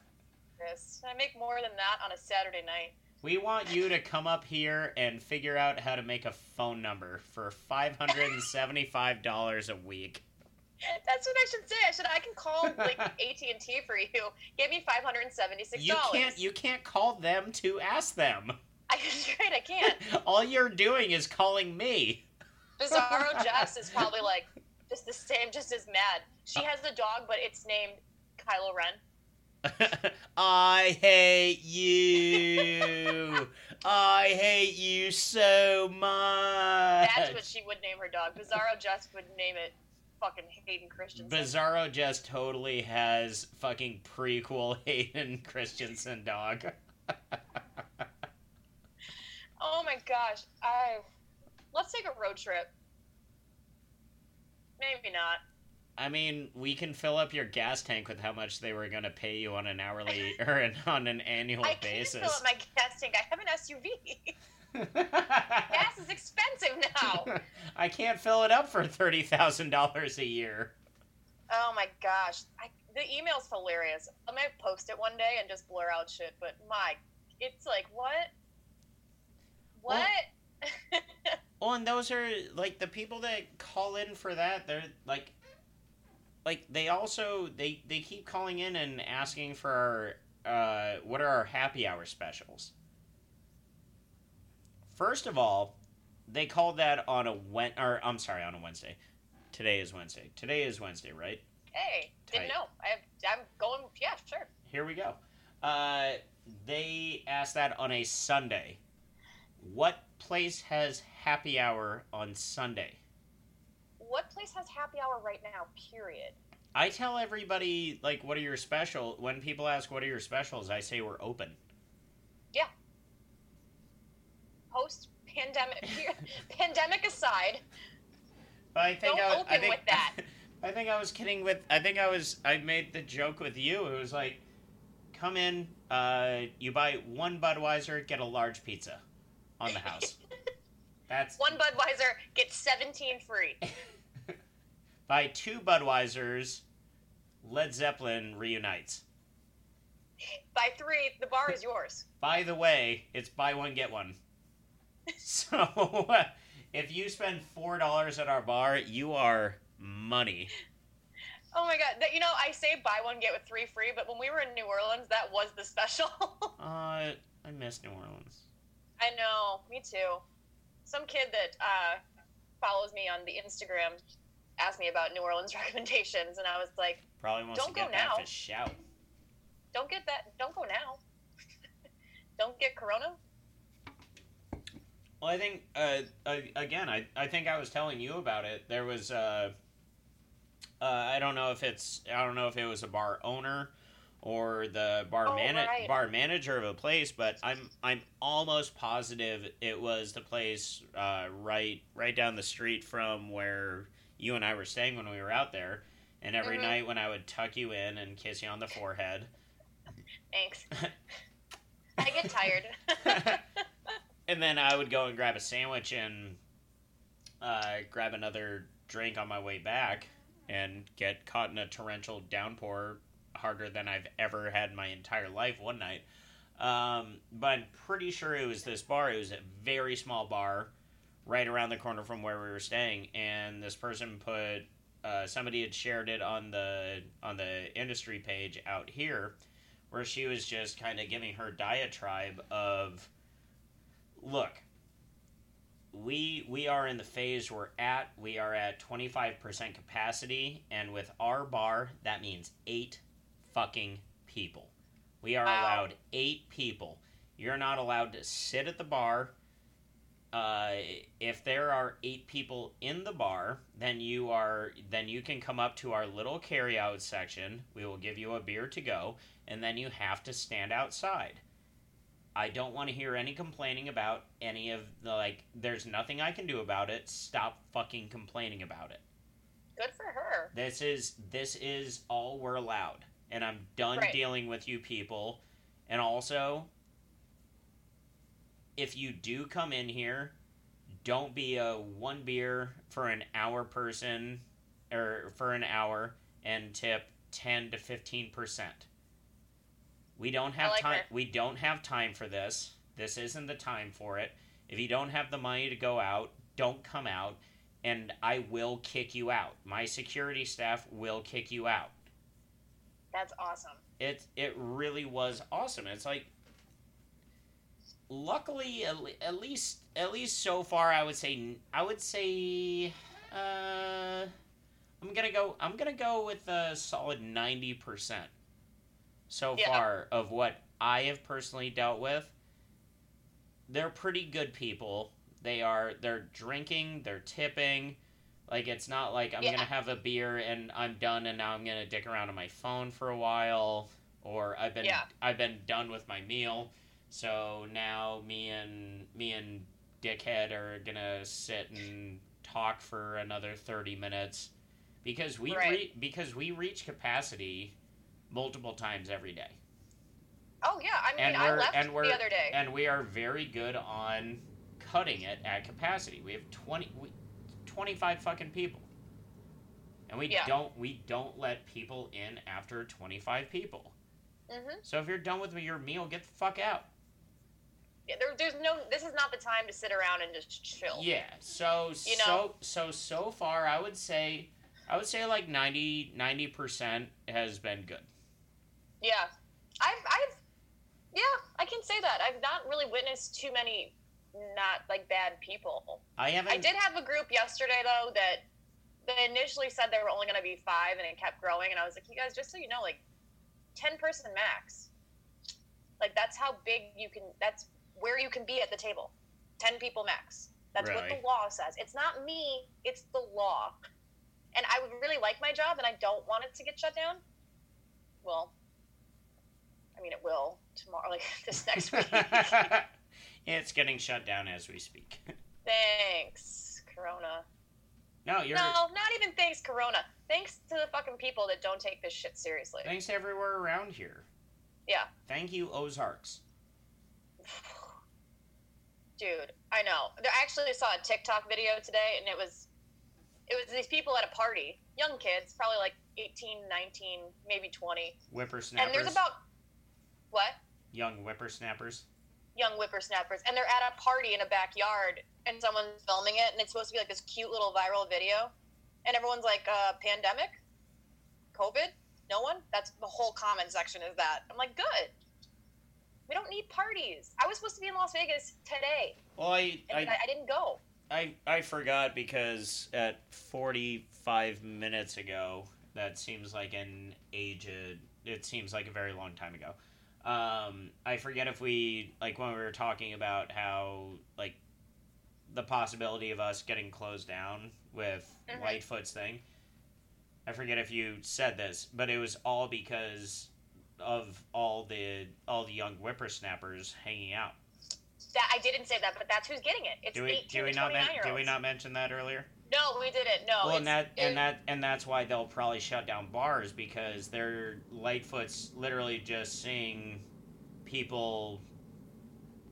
Yes. I make more than that on a Saturday night. We want you to come up here and figure out how to make a phone number for $575 a week. That's what I should say. I should. I can call like AT and T for you. Give me five hundred and seventy-six dollars. You can't you can't call them to ask them. I straight. I can't. All you're doing is calling me. Bizarro Jess is probably like just the same, just as mad. She uh. has a dog, but it's named Kylo Ren. I hate you. I hate you so much. That's what she would name her dog. Bizarro Jess would name it fucking Hayden Christensen. Bizarro just totally has fucking prequel Hayden Christensen dog. Oh my gosh. I let's take a road trip. Maybe not. I mean, we can fill up your gas tank with how much they were gonna pay you on an hourly or an, on an annual I can't basis. fill up my gas tank. I have an SUV. Gas is expensive now. I can't fill it up for thirty thousand dollars a year. Oh my gosh, I, the email's hilarious. I might post it one day and just blur out shit, but my, it's like what, what? Well, and those are like the people that call in for that. They're like, like they also they they keep calling in and asking for our uh, what are our happy hour specials. First of all, they called that on a Wed or I'm sorry on a Wednesday. Today is Wednesday. Today is Wednesday, right? hey, didn't know. I have, I'm going. Yeah, sure. Here we go. Uh, they asked that on a Sunday. What place has happy hour on Sunday? What place has happy hour right now? Period. I tell everybody like, "What are your special?" When people ask, "What are your specials?" I say we're open. Yeah. Post pandemic, pandemic aside, But I think Don't I, was, I open think, with that. I think I was kidding with. I think I was. I made the joke with you. It was like, come in. Uh, you buy one Budweiser, get a large pizza, on the house. That's one Budweiser gets 17 free. buy two Budweisers. Led Zeppelin reunites. By three, the bar is yours. By the way, it's buy one get one. So if you spend four dollars at our bar, you are money. Oh my god! That, you know, I say buy one get with three free, but when we were in New Orleans, that was the special. Uh, I miss New Orleans. I know, me too. Some kid that uh, follows me on the Instagram asked me about New Orleans recommendations, and I was like, Probably wants Don't to get go now. for shout. "Don't get that. Don't go now. don't get Corona." Well, I think uh, uh, again, I, I think I was telling you about it. There was uh, uh, I don't know if it's I don't know if it was a bar owner or the bar Oh, mana- right. bar manager of a place, but I'm I'm almost positive it was the place uh, right right down the street from where you and I were staying when we were out there. And every Mhm. night when I would tuck you in and kiss you on the forehead, Thanks. I get tired. and then I would go and grab a sandwich and uh, grab another drink on my way back and get caught in a torrential downpour harder than I've ever had in my entire life one night. Um, but I'm pretty sure it was this bar. It was a very small bar right around the corner from where we were staying, and this person put uh, somebody had shared it on the on the industry page out here, where she was just kind of giving her diatribe of, look, we we are in the phase we're at. We are at twenty five percent capacity, and with our bar, that means eight fucking people. We are Wow. allowed eight people. You're not allowed to sit at the bar. Uh, if there are eight people in the bar, then you are then you can come up to our little carryout section. We will give you a beer to go, and then you have to stand outside. I don't want to hear any complaining about any of the like. There's nothing I can do about it. Stop fucking complaining about it. Good for her. This is this is all we're allowed, and I'm done Right. dealing with you people. And also, if you do come in here, don't be a one beer for an hour person, or for an hour, and tip ten to fifteen percent. We don't have like time. her. We don't have time for this. This isn't the time for it. If you don't have the money to go out, don't come out and I will kick you out. My security staff will kick you out. That's awesome. It it really was awesome. It's like luckily at, at least at least so far I would say I would say uh I'm going to go I'm going to go with a solid 90% so Yeah. far of what I have personally dealt with. They're pretty good people. They are they're drinking, they're tipping. Like it's not like I'm Yeah. gonna have a beer and I'm done and now I'm gonna dick around on my phone for a while or I've been Yeah. I've been done with my meal. So now me and me and Dickhead are gonna sit and talk for another thirty minutes because we Right. re- because we reach capacity multiple times every day. Oh yeah, I mean, And I left and we're- the other day. and we are very good on cutting it at capacity. We have 20 we, 25 fucking people. And we Yeah. don't we don't let people in after 25 people. hmm So if you're done with your meal, get the fuck out. Yeah, there, there's no. This is not the time to sit around and just chill. Yeah. So You so know? so so far I would say I would say like 90 90% has been good. Yeah. I've, I've, yeah, I can say that. I've not really witnessed too many not like bad people. I haven't I did have a group yesterday though that they initially said there were only going to be five, and it kept growing. And I was like, you guys, just so you know, like ten person max. Like that's how big you can. That's where you can be at the table. Ten people max. That's what the law says. It's not me. It's the law. And I would really like my job, and I don't want it to get shut down. Well, I mean, it will tomorrow, like this next week. it's getting shut down as we speak. Thanks, Corona. No, you're No, not even thanks, Corona. Thanks to the fucking people that don't take this shit seriously. Thanks to everywhere around here. Yeah. Thank you, Ozarks. Dude, I know. I actually saw a TikTok video today, and it was, it was these people at a party, young kids, probably like 18, 19, maybe 20. Whippersnappers. And there's about, what? young whippersnappers. Young whippersnappers. And they're at a party in a backyard, and someone's filming it, and it's supposed to be like this cute little viral video. And everyone's like, uh, pandemic? COVID? No one? That's the whole comment section is that. I'm like, good. We don't need parties. I was supposed to be in Las Vegas today, Well, I I, I, I didn't go. I I forgot because at 45 minutes ago, that seems like an age. It seems like a very long time ago. Um, I forget if we like when we were talking about how like the possibility of us getting closed down with Mhm. Lightfoot's thing. I forget if you said this, but it was all because of all the all the young whippersnappers hanging out. That I didn't say that, but that's who's getting it. It's Do we 18 do we to not men- we not mention that earlier? No, we didn't. No. well, and that it- and that and that's why they'll probably shut down bars because they're Lightfoot's literally just seeing people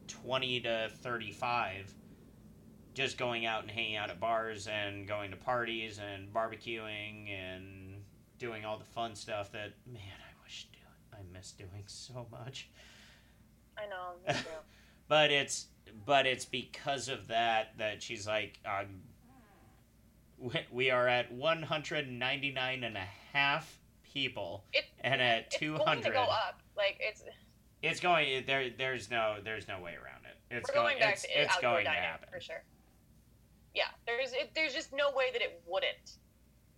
twenty to thirty five just going out and hanging out at bars and going to parties and barbecuing and doing all the fun stuff that man I wish do I miss doing so much. I know. But it's but it's because of that that she's like um, we- we are at 199 and a half people It- and at it's 200 going to go up. Like it's it's going there there's no there's no way around it it's we're going, going back it's, to it's going to happen for sure. Yeah, there's it, there's just no way that it wouldn't.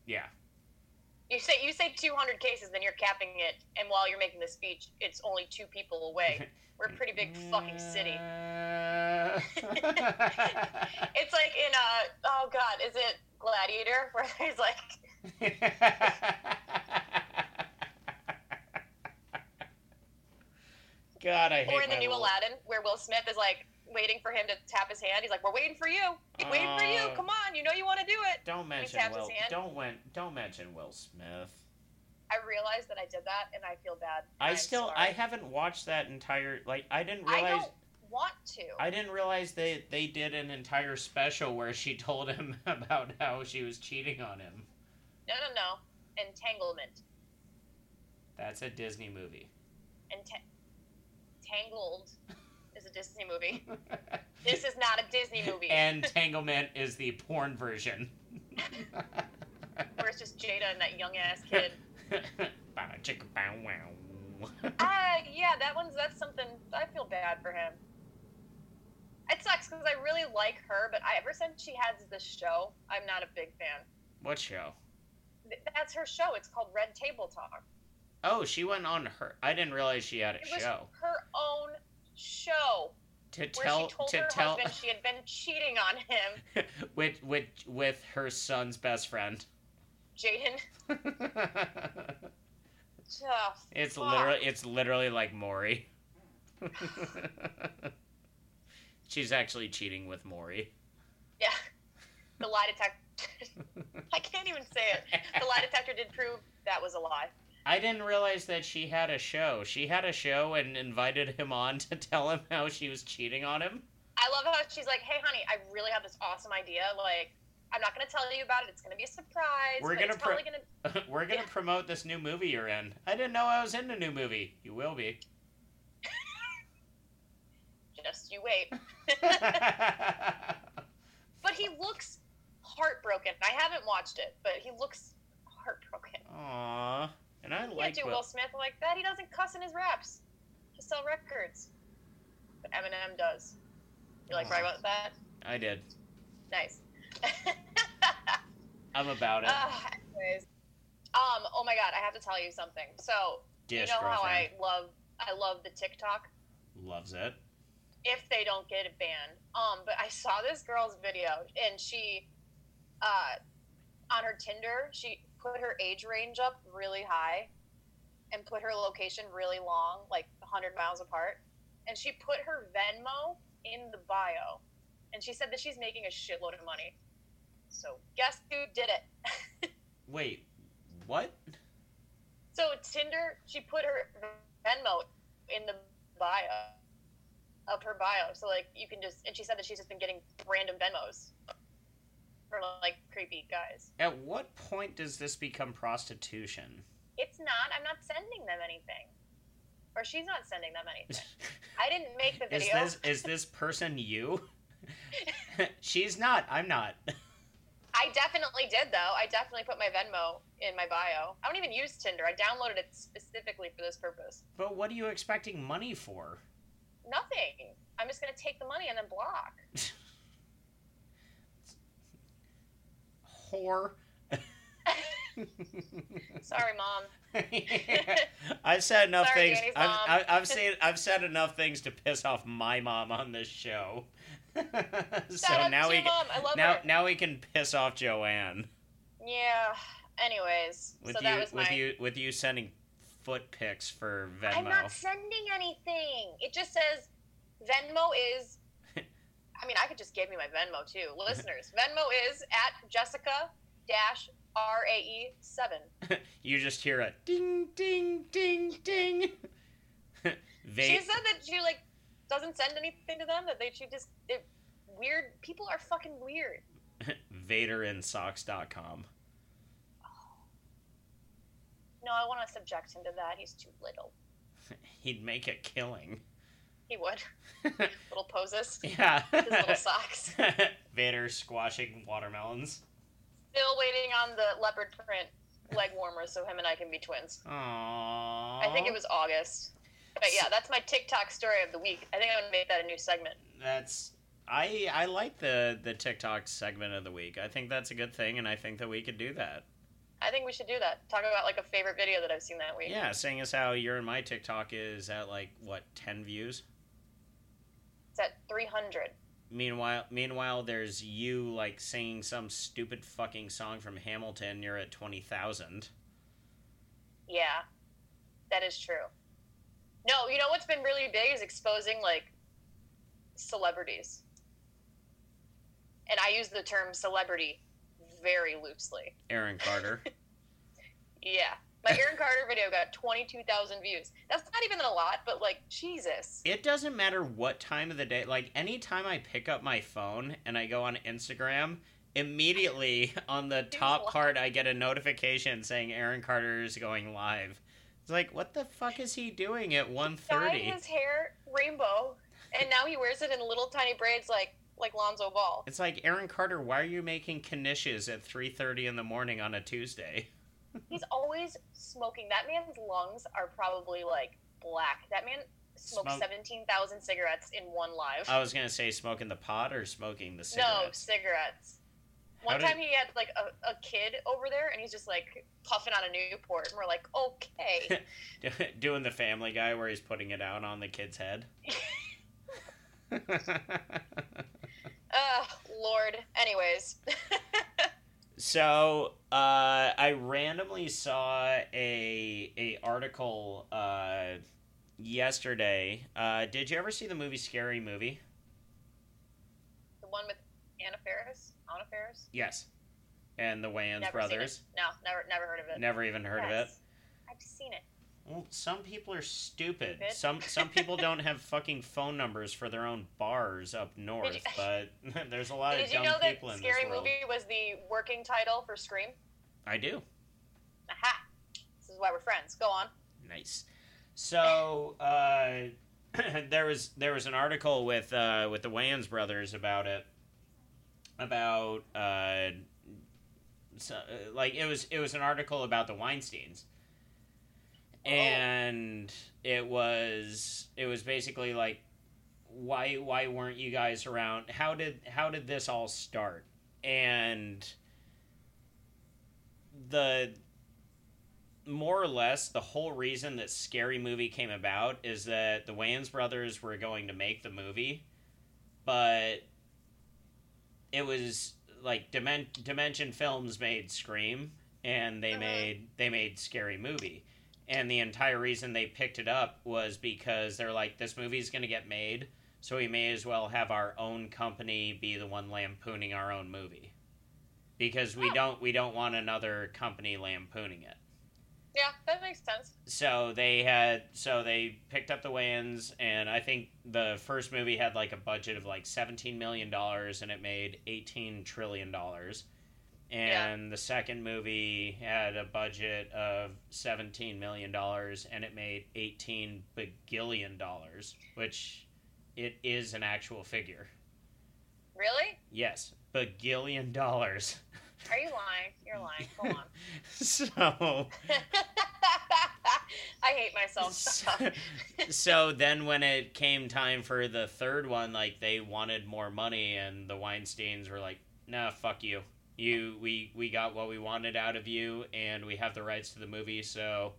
yeah You say you say 200 cases, then you're capping it, and while you're making the speech, it's only two people away. We're a pretty big fucking city. It's like in uh oh god, is it Gladiator where he's like God, I hate or in the new Aladdin where Will Smith is like waiting for him to tap his hand. He's like, "We're waiting for you. We're waiting for you. Oh. Come on, you know you want to do it." Don't mention Will. hand. Don't wen- Don't mention Will Smith. I realized that I did that, and I feel bad. I I'm still sorry. I haven't watched that entire like I didn't I realize don't want to. I didn't realize they they did an entire special where she told him about how she was cheating on him. No, no, no. Entanglement. That's a Disney movie. Ent- Tangled is a Disney movie. This is not a Disney movie. Entanglement is the porn version. Where it's just Jada and that young ass kid. Bow, chicka, bow, wow. Ah, yeah, that one's that's something. I feel bad for him. It sucks because I really like her, but I, ever since she has this show, I'm not a big fan. what show? That's her show. It's called Red Table Talk. Oh, she went on her. I didn't realize she had a It was show her own show to where tell she told to her tell husband she had been cheating on him, with with with her son's best friend. Jaden. Oh, It's literally it's literally like Maury. She's actually cheating with Maury. Yeah, the lie detector. I can't even say it. The lie detector did prove that was a lie. I didn't realize that she had a show. She had a show and invited him on to tell him how she was cheating on him. I love how she's like, "Hey, honey, I really have this awesome idea. Like, I'm not gonna tell you about it. It's gonna be a surprise. We're gonna pro- gonna We're gonna Yeah. promote this new movie you're in. I didn't know I was in a new movie. You will be. Just you wait." But he looks heartbroken. I haven't watched it, but he looks heartbroken. Aww. And I You like can't do Will. Smith like that. He doesn't cuss in his raps to sell records. But Eminem does. You like right about that? I did. Nice. I'm about it. Ah, anyways, um, oh my god, I have to tell you something. So Dish you know how I love I love the TikTok loves it. If they don't get it banned. Um, but I saw this girl's video and she, uh, on her Tinder, she put her age range up really high, and put her location really long, like 100 miles apart, and she put her Venmo in the bio, and she said that she's making a shitload of money. So guess who did it? Wait, what? So Tinder, she put her Venmo in the bio of her bio. So like you can just and she said that she's just been getting random Venmos from like creepy guys. At what point does this become prostitution? It's not. I'm not sending them anything. Or she's not sending them anything. I didn't make the Is video. this is this person you? She's not. I'm not. I definitely did though. I definitely put my Venmo in my bio. I don't even use Tinder. I downloaded it specifically for this purpose. But what are you expecting money for? Nothing. I'm just gonna take the money and then block. Whore. Sorry, mom. I've said enough Sorry, things. Danny's I've, mom. I've, I've said I've said enough things to piss off my mom on this show. so now to we mom. I now her. now we can piss off Joanne Yeah. Anyways, with so you that was with my. you with you sending foot pics for Venmo. I'm not sending anything. It just says Venmo is. I mean, I could just give me my Venmo too, listeners. Venmo is at Jessica dash R A E seven. you just hear a ding ding ding ding. She said that she like doesn't send anything to them. That they she just weird. People are fucking weird. VaderInSocks.com. No, I want to subject him to that. He's too little. He'd make a killing. He would. little poses. yeah. His little socks. Vader squashing watermelons. Still waiting on the leopard print leg warmers so him and I can be twins. Aww. I think it was August. But yeah, that's my TikTok story of the week. I think I'm gonna make that a new segment. That's I I like the the TikTok segment of the week. I think that's a good thing, and I think that we could do that. I think we should do that. Talk about like a favorite video that I've seen that week. Yeah, seeing as how your and my TikTok is at like what ten views. It's at 300. Meanwhile, meanwhile, there's you like singing some stupid fucking song from Hamilton. You're at twenty thousand. Yeah, that is true. No, you know what's been really big is exposing like celebrities. And I use the term celebrity very loosely. Aaron Carter. Yeah. My Aaron Carter video got 22,000 views. That's not even a lot, but like, Jesus. it doesn't matter what time of the day. Like anytime I pick up my phone and I go on Instagram, immediately on the top part I get a notification saying Aaron Carter is going live. It's like, what the fuck is he doing at Dyed 1.30? his hair rainbow, and now he wears it in little tiny braids like like Lonzo Ball. It's like Aaron Carter. Why are you making knishes at 3:30 in the morning on a Tuesday? He's always smoking. That man's lungs are probably like black. That man smoked Smoke- 17,000 cigarettes in one live. I was gonna say smoking the pot or smoking the no, cigarettes. cigarettes. How One did- time he had like a, a kid over there and he's just like puffing on a Newport and we're like, okay. Doing the Family Guy where he's putting it out on the kid's head. Ugh, Lord. Anyways. so uh, I randomly saw a a article uh, yesterday. Uh, did you ever see the movie Scary Movie? the one with Anna Faris? Anna Faris? Yes. And the Wayans Never brothers. No, never never heard of it. Never even heard of it. I've seen it. Well, some people are stupid. Stupid? Some some people don't have fucking phone numbers for their own bars up north, but there's a lot of dumb people in this Did you know that Scary world. Movie was the working title for Scream? I do. Aha! This is why we're friends. Go on. Nice. So uh, there was there was an article with uh, with the Wayans brothers about it, about uh, so, uh, like it was it was an article about the Weinstein's, Oh. and it was it was basically like why why weren't you guys around? How did how did this all start? And the more or less the whole reason that Scary Movie came about is that the Wayans brothers were going to make the movie, but it was like Dimen- Dimension Films made Scream and they Uh-huh. made they made Scary Movie. And the entire reason they picked it up was because they're like this movie's going to get made, so we may as well have our own company be the one lampooning our own movie. Because we Oh. don't we don't want another company lampooning it Yeah, that makes sense. so they had so they picked up the Wayans and I think the first movie had like a budget of like 17 million dollars and it made 18 trillion dollars and the second movie had a budget of 17 million dollars and it made 18 bagillion dollars which it is an actual figure Really? yes bagillion dollars Are you lying? You're lying. Go on. so I hate myself. Stop. so then when it came time for the third one, like they wanted more money, and the Weinstein's were like, "Nah, fuck you. You, we, we got what we wanted out of you, and we have the rights to the movie. So,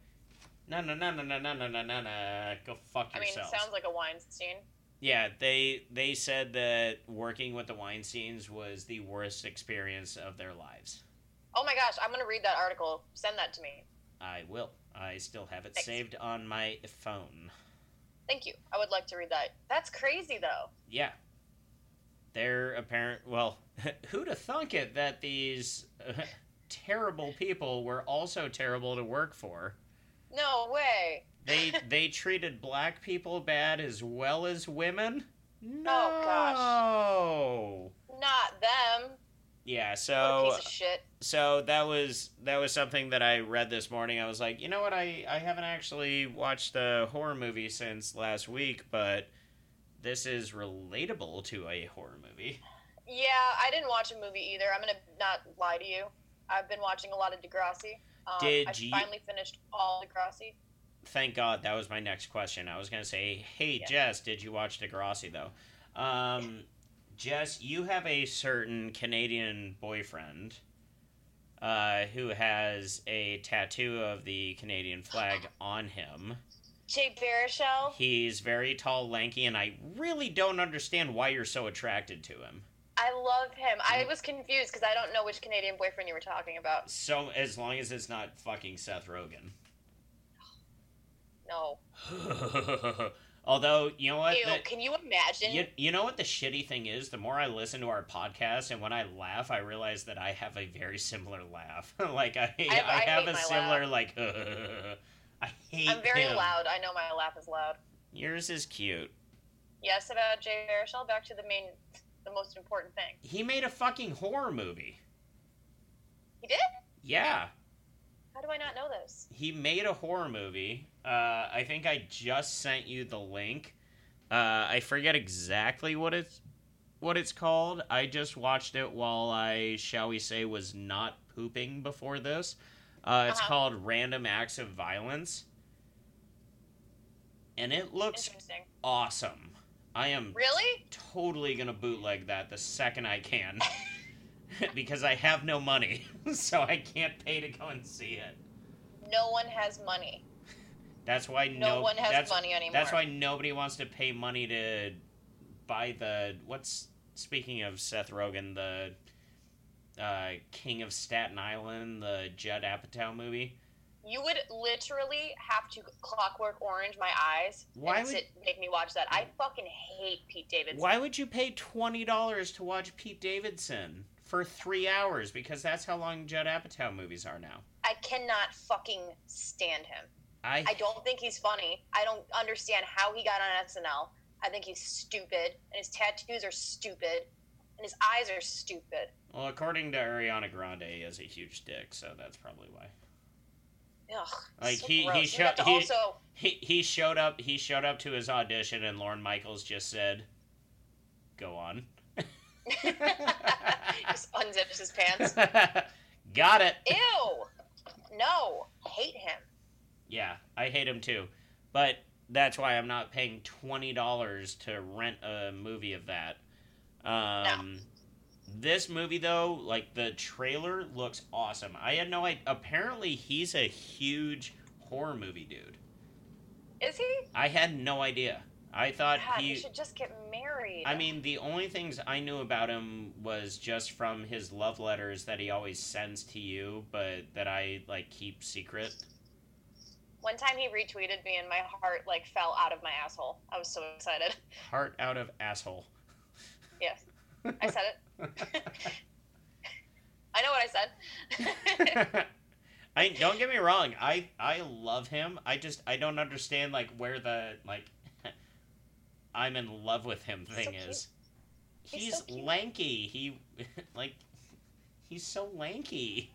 no, no, no, no, no, no, no, no, no, no. Go fuck I mean, it sounds like a Weinstein. Yeah, they they said that working with the Weinstein's was the worst experience of their lives. Oh my gosh, I'm gonna read that article. Send that to me. I will. I still have it Thanks. saved on my phone. Thank you. I would like to read that. That's crazy though. Yeah. They're apparent. Well, who'd have thunk it that these uh, terrible people were also terrible to work for? No way. They they treated black people bad as well as women. No. Oh, gosh. Not them. Yeah. So piece of shit. so that was that was something that I read this morning. I was like, you know what? I I haven't actually watched a horror movie since last week, but this is relatable to a horror movie. Yeah, I didn't watch a movie either. I'm gonna not lie to you. I've been watching a lot of Degrassi. Um, Did I you- finally finished all Degrassi. Thank God that was my next question. I was gonna say, hey Yeah. Jess, did you watch Degrassi though? Um, Jess, you have a certain Canadian boyfriend uh, who has a tattoo of the Canadian flag on him. Jay Baruchel. He's very tall, lanky, and I really don't understand why you're so attracted to him. I love him. I mm. was confused because I don't know which Canadian boyfriend you were talking about. So as long as it's not fucking Seth Rogen. No. Although you know what, Ew, The- can you imagine? you, you know what the shitty thing is? The more I listen to our podcast, and when I laugh, I realize that I have a very similar laugh. like I, I, I have a similar like. I hate. It. I'm very him. loud. I know my laugh is loud. Yours is cute. Yes, about Jay Baruchel. Back to the main, the most important thing. He made a fucking horror movie. He did? Yeah. How do I not know this? he made a horror movie. Uh, I think I just sent you the link. Uh, I forget exactly what it's what it's called. I just watched it while I, shall we say, was not pooping before this. Uh, it's Uh-huh. called Random Acts of Violence, and it looks awesome. I am Really? totally gonna bootleg that the second I can. because I have no money, so I can't pay to go and see it. No one has money. That's why No no, one has money anymore. That's why nobody wants to pay money to buy the what's speaking of Seth Rogen, the uh, King of Staten Island, the Judd Apatow movie. You would literally have to clockwork orange my eyes Why would- sit, make me watch that. I fucking hate Pete Davidson. Why would you pay twenty dollars to watch Pete Davidson for three hours? Because that's how long Judd Apatow movies are now. I cannot fucking stand him. I, I don't think he's funny. I don't understand how he got on SNL. I think he's stupid, and his tattoos are stupid, and his eyes are stupid. Well, according to Ariana Grande, he has a huge dick, so that's probably why. Ugh, Like, so he- he gross. And sho- he- also He he showed up. He showed up to his audition, and Lorne Michaels just said, "Go on." just unzips his pants. Got it. Ew. No, hate him. Yeah, I hate him too, but that's why I'm not paying twenty dollars to rent a movie of that. Um, this movie though, like the trailer looks awesome. I had no idea. Apparently, he's a huge horror movie dude. Is he? I had no idea. I thought God, he. you should just get married. I mean, the only things I knew about him was just from his love letters that he always sends to you, but that I like keep secret. one time he retweeted me, and my heart like fell out of my asshole. I was so excited. Heart out of asshole. Yes, I said it. I know what I said. I don't get me wrong. I I love him. I just I don't understand like where the like I'm in love with him thing so is. He's He's so lanky. He like he's so lanky.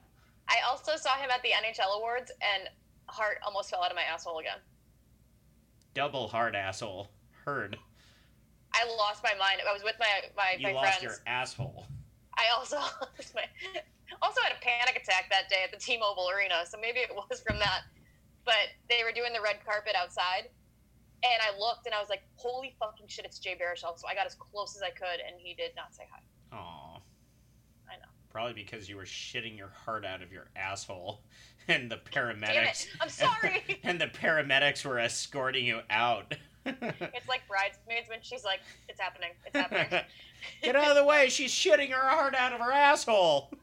I also saw him at the NHL awards, and heart almost fell out of my asshole again. Double hard asshole. Heard. I lost my mind. I was with my my, You my lost friends. your asshole. I also my also had a panic attack that day at the T-Mobile Arena, so maybe it was from that. but they were doing the red carpet outside, and I looked and I was like, "Holy fucking shit, it's Jay Baruchel!" So I got as close as I could, and he did not say hi. Aw. I know. Probably because you were shitting your heart out of your asshole, and the Damn paramedics. it! I'm sorry. and the paramedics were escorting you out. It's like bridesmaids when she's like, "It's happening, it's happening." Get out of the way! She's shitting her heart out of her asshole.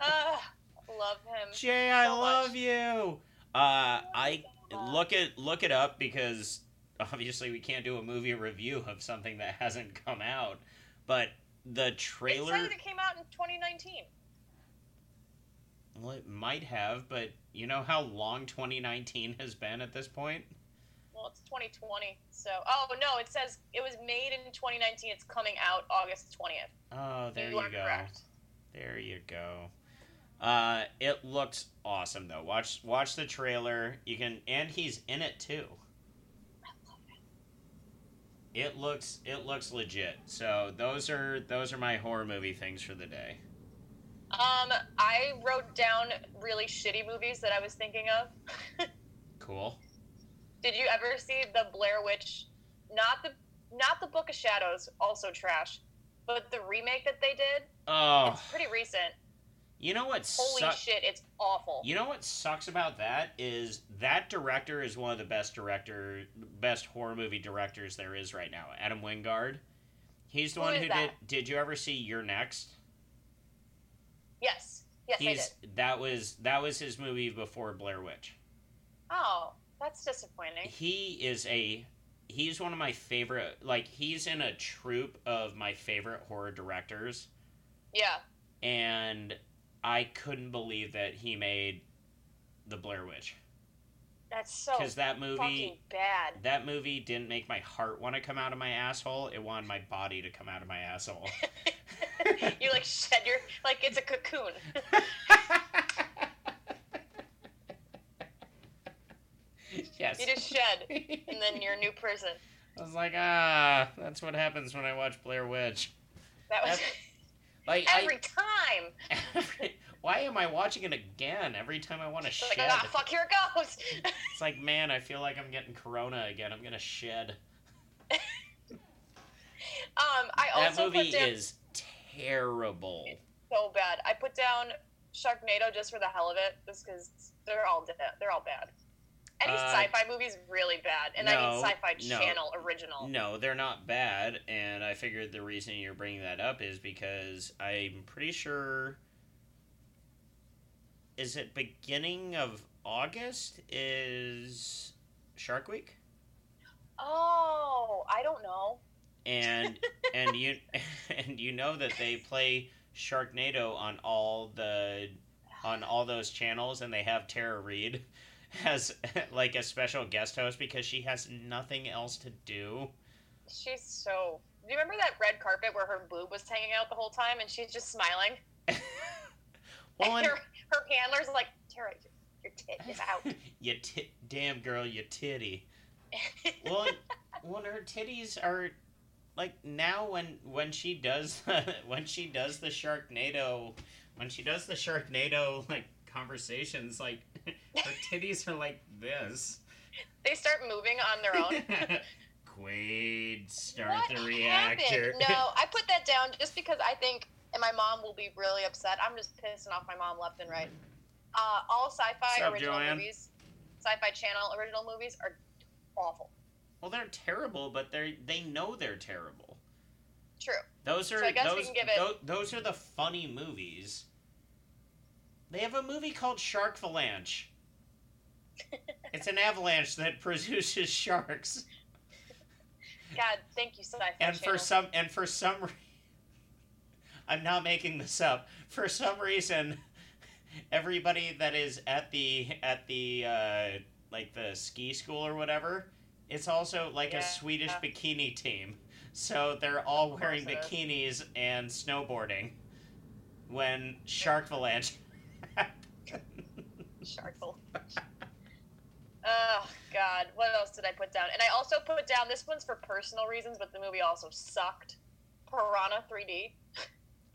Ah, love him. Jay, I love much. you. Uh, I look it look it up because obviously we can't do a movie review of something that hasn't come out. But the trailer, it came out in 2019. well, it might have, but you know how long 2019 has been at this point. Well, it's 2020, so oh no, it says it was made in 2019. It's coming out August 20th. Oh, there you you, go. correct. There you go. Uh, it looks awesome though. Watch watch the trailer. You can, and he's in it too. I love it. It looks it looks legit. So those are those are my horror movie things for the day. Um, I wrote down really shitty movies that I was thinking of. Cool. Did you ever see the Blair Witch? Not the not the Book of Shadows, also trash, but the remake that they did. Oh, It's pretty recent. you know what? Holy suck- shit, it's awful. You know what sucks about that is that director is one of the best director, best horror movie directors there is right now. Adam Wingard. He's the Who one who that? did. Did you ever see You're Next? Yes, yes, I did. that was that was his movie before Blair Witch. Oh, that's disappointing. He is a he's one of my favorite like he's in a troupe of my favorite horror directors Yeah, and I couldn't believe that he made the Blair Witch that's so cuz that movie fucking bad. that movie didn't make my heart want to come out of my asshole. It wanted my body to come out of my asshole. you like shed your like it's a cocoon. yes. You just shed, and then you're a new person. I was like, ah, that's what happens when I watch Blair Witch. That was Like, every time. Every, why am I watching it again every time I want to shed? like, ah, fuck, here it goes. It's like, man, I feel like I'm getting corona again. I'm gonna shed. um, I That also movie put down is terrible. so bad. I put down Sharknado just for the hell of it, just because they're all they're all bad. Any Uh, sci-fi movie's really bad, and I mean sci-fi no. channel original. No, they're not bad, and I figured the reason you're bringing that up is because I'm pretty sure. Is it beginning of August? Is Shark Week? Oh, I don't know. and and you and you know that they play Sharknado on all the on all those channels, and they have Tara Reid as like a special guest host because she has nothing else to do. She's so. Do you remember that red carpet where her boob was hanging out the whole time, and she's just smiling? well, and her, her handler's like, Tara, your, your tit is out. you ti- damn girl, you titty. Well, well, her titties are like now when when she does when she does the Sharknado when she does the Sharknado like conversations like her titties are like this. they start moving on their own. Quaid, start what the reactor. happened? No, I put that down just because I think, and my mom will be really upset. I'm just pissing off my mom left and right. Uh, all sci-fi Sup, original Joanne? movies, sci-fi channel original movies are awful. well, they're terrible, but they they know they're terrible. True. Those are So I guess we those, can give it- tho- those are the funny movies. They have a movie called Shark Avalanche. it's an avalanche that produces sharks, God, thank you, sci-fi and channel. for some and for some, re- I'm not making this up. For some reason, everybody that is at the at the uh, like the ski school or whatever, it's also like Yeah. a Swedish bikini team. So they're all wearing bikinis and snowboarding when Shark Avalanche. Sharkful. Oh God, what else did I put down? And I also put down this one's for personal reasons, but the movie also sucked. Piranha 3D.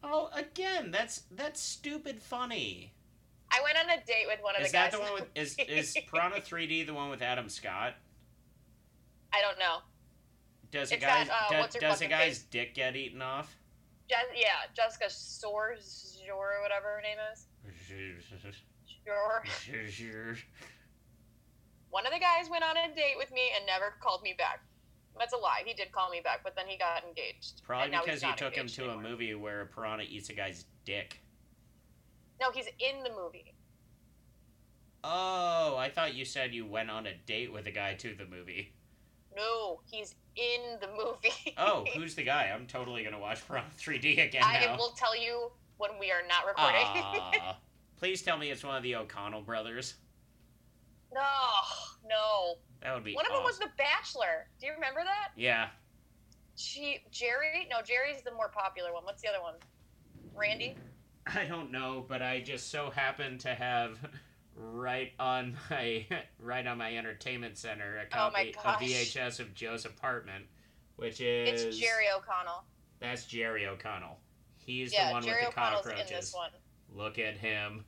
oh, again, that's that's stupid funny. I went on a date with one of Is the that the one with is is Piranha 3D the one with Adam Scott? I don't know. Does a It's guy's got, uh, do- does a guy's face? dick get eaten off? Je- yeah, Jessica Soares or whatever her name is. Sure. One of the guys went on a date with me and never called me back. That's a lie. He did call me back, but then he got engaged. Probably because you took him to a movie where a piranha eats a guy's dick. No, he's in the movie. Oh, I thought you said you went on a date with a guy to the movie. No, he's in the movie. Oh, who's the guy? I'm totally gonna watch Piranha 3D again I now. will tell you when we are not recording. Please tell me it's one of the O'Connell brothers. no, no. That would be One of them was. The Bachelor. Do you remember that? Yeah, She, Jerry? No, Jerry's the more popular one. What's the other one? Randy? I don't know, but I just so happen to have right on my right on my entertainment center a Oh copy of. VHS of Joe's apartment, which is It's Jerry O'Connell. That's Jerry O'Connell. He's yeah, the one Jerry with the O'Connell's in cockroaches. this one. Look at him.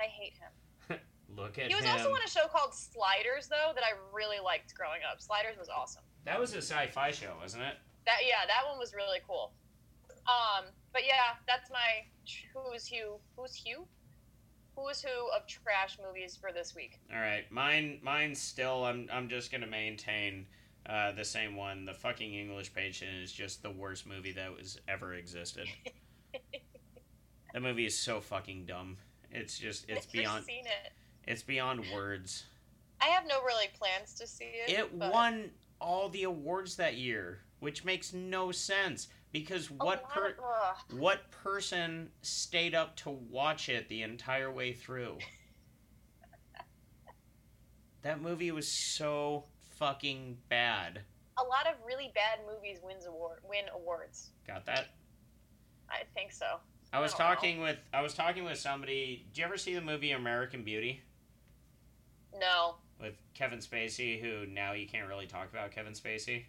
I hate him. Look at him. He was him. also on a show called Sliders, though, that I really liked growing up. Sliders was awesome. That was a sci-fi show, wasn't it? That yeah, that one was really cool. Um, but yeah, that's my who's who who's who who's who of trash movies for this week. All right, mine. Mine still. I'm. I'm just gonna maintain uh, the same one. The fucking English Patient is just the worst movie that was ever existed. that movie is so fucking dumb. It's just. It's I've beyond. seen it. It's beyond words. I have no really plans to see it. It but won all the awards that year, which makes no sense because what lot per ugh. what person stayed up to watch it the entire way through? that movie was so fucking bad. a lot of really bad movies wins award win awards. Got that? I think so. I was I don't know. talking with I was talking with somebody. Did you ever see the movie American Beauty No. with Kevin Spacey? Who now you can't really talk about Kevin Spacey.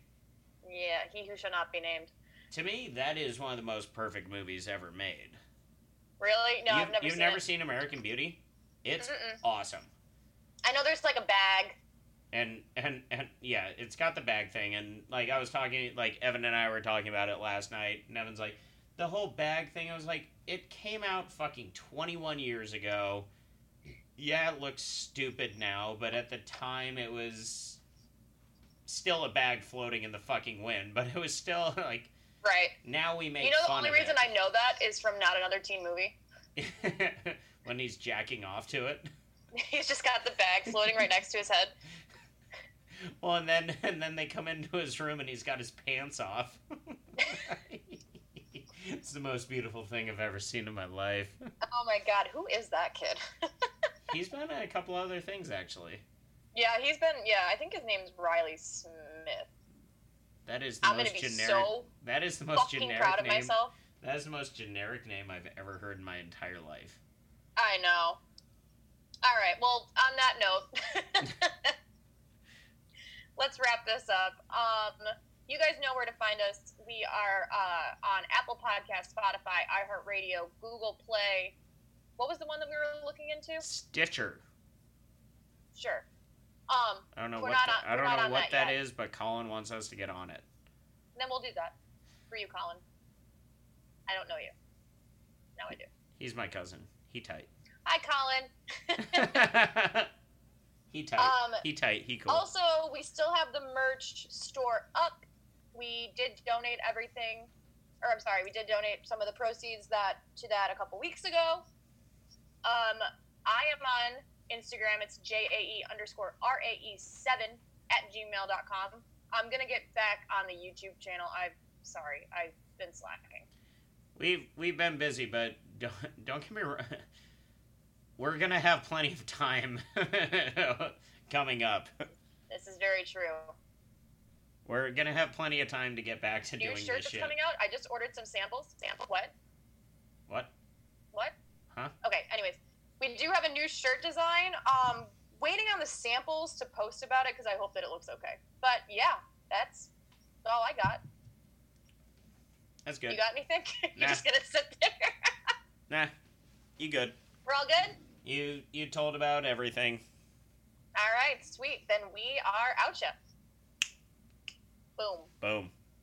Yeah, he who shall not be named. To me, that is one of the most perfect movies ever made. Really? No, you've I've never you've seen never it. seen American Beauty? It's Mm-mm. awesome. I know there's like a bag. and and and yeah, it's got the bag thing, and like I was talking, like Evan and I were talking about it last night, and Evan's like, the whole bag thing. I was like, it came out fucking twenty one years ago. Yeah, it looks stupid now, but at the time it was still a bag floating in the fucking wind. But it was still like Right. now we make you know the only reason I know that is from not another teen movie. When he's jacking off to it. He's just got the bag floating right next to his head. Well, and then and then they come into his room and he's got his pants off. It's the most beautiful thing I've ever seen in my life. Oh my god, who is that kid? He's been in a couple other things actually. yeah, he's been. Yeah, I think his name's Riley Smith. That is the I'm most generic. so that is the most generic proud of name. myself. That is the most generic name I've ever heard in my entire life. I know. All right. Well, on that note, let's wrap this up. Um, you guys know where to find us. We are uh, on Apple Podcast, Spotify, iHeartRadio, Google Play. What was the one that we were looking into? Stitcher. Sure. Um, I don't know what the- on- I don't know what that that is, but Colin wants us to get on it. then we'll do that for you, Colin. I don't know you. Now I do. He's my cousin. He tight. Hi, Colin. he tight. Um, he tight. He cool. Also, we still have the merch store up. We did donate everything, or I'm sorry, we did donate some of the proceeds that to that a couple weeks ago. Um, I am on Instagram. It's J A E underscore R A E seven at gmail.com. I'm gonna get back on the YouTube channel. I'm sorry, I've been slacking. We've we've been busy, but don't, don't get me wrong. We're gonna have plenty of time coming up. This is very true. We're gonna have plenty of time to get back to New doing shirt this that's shit. coming out. I just ordered some samples. Sample what? What? What? Huh? Okay, anyways, we do have a new shirt design. Um, waiting on the samples to post about it because I hope that it looks okay. But yeah, that's all I got. That's good. You got anything? You're Nah. just gonna sit there. Nah, you good. We're all good. You you told about everything. All right, sweet. Then we are out. ya. Boom. Boom.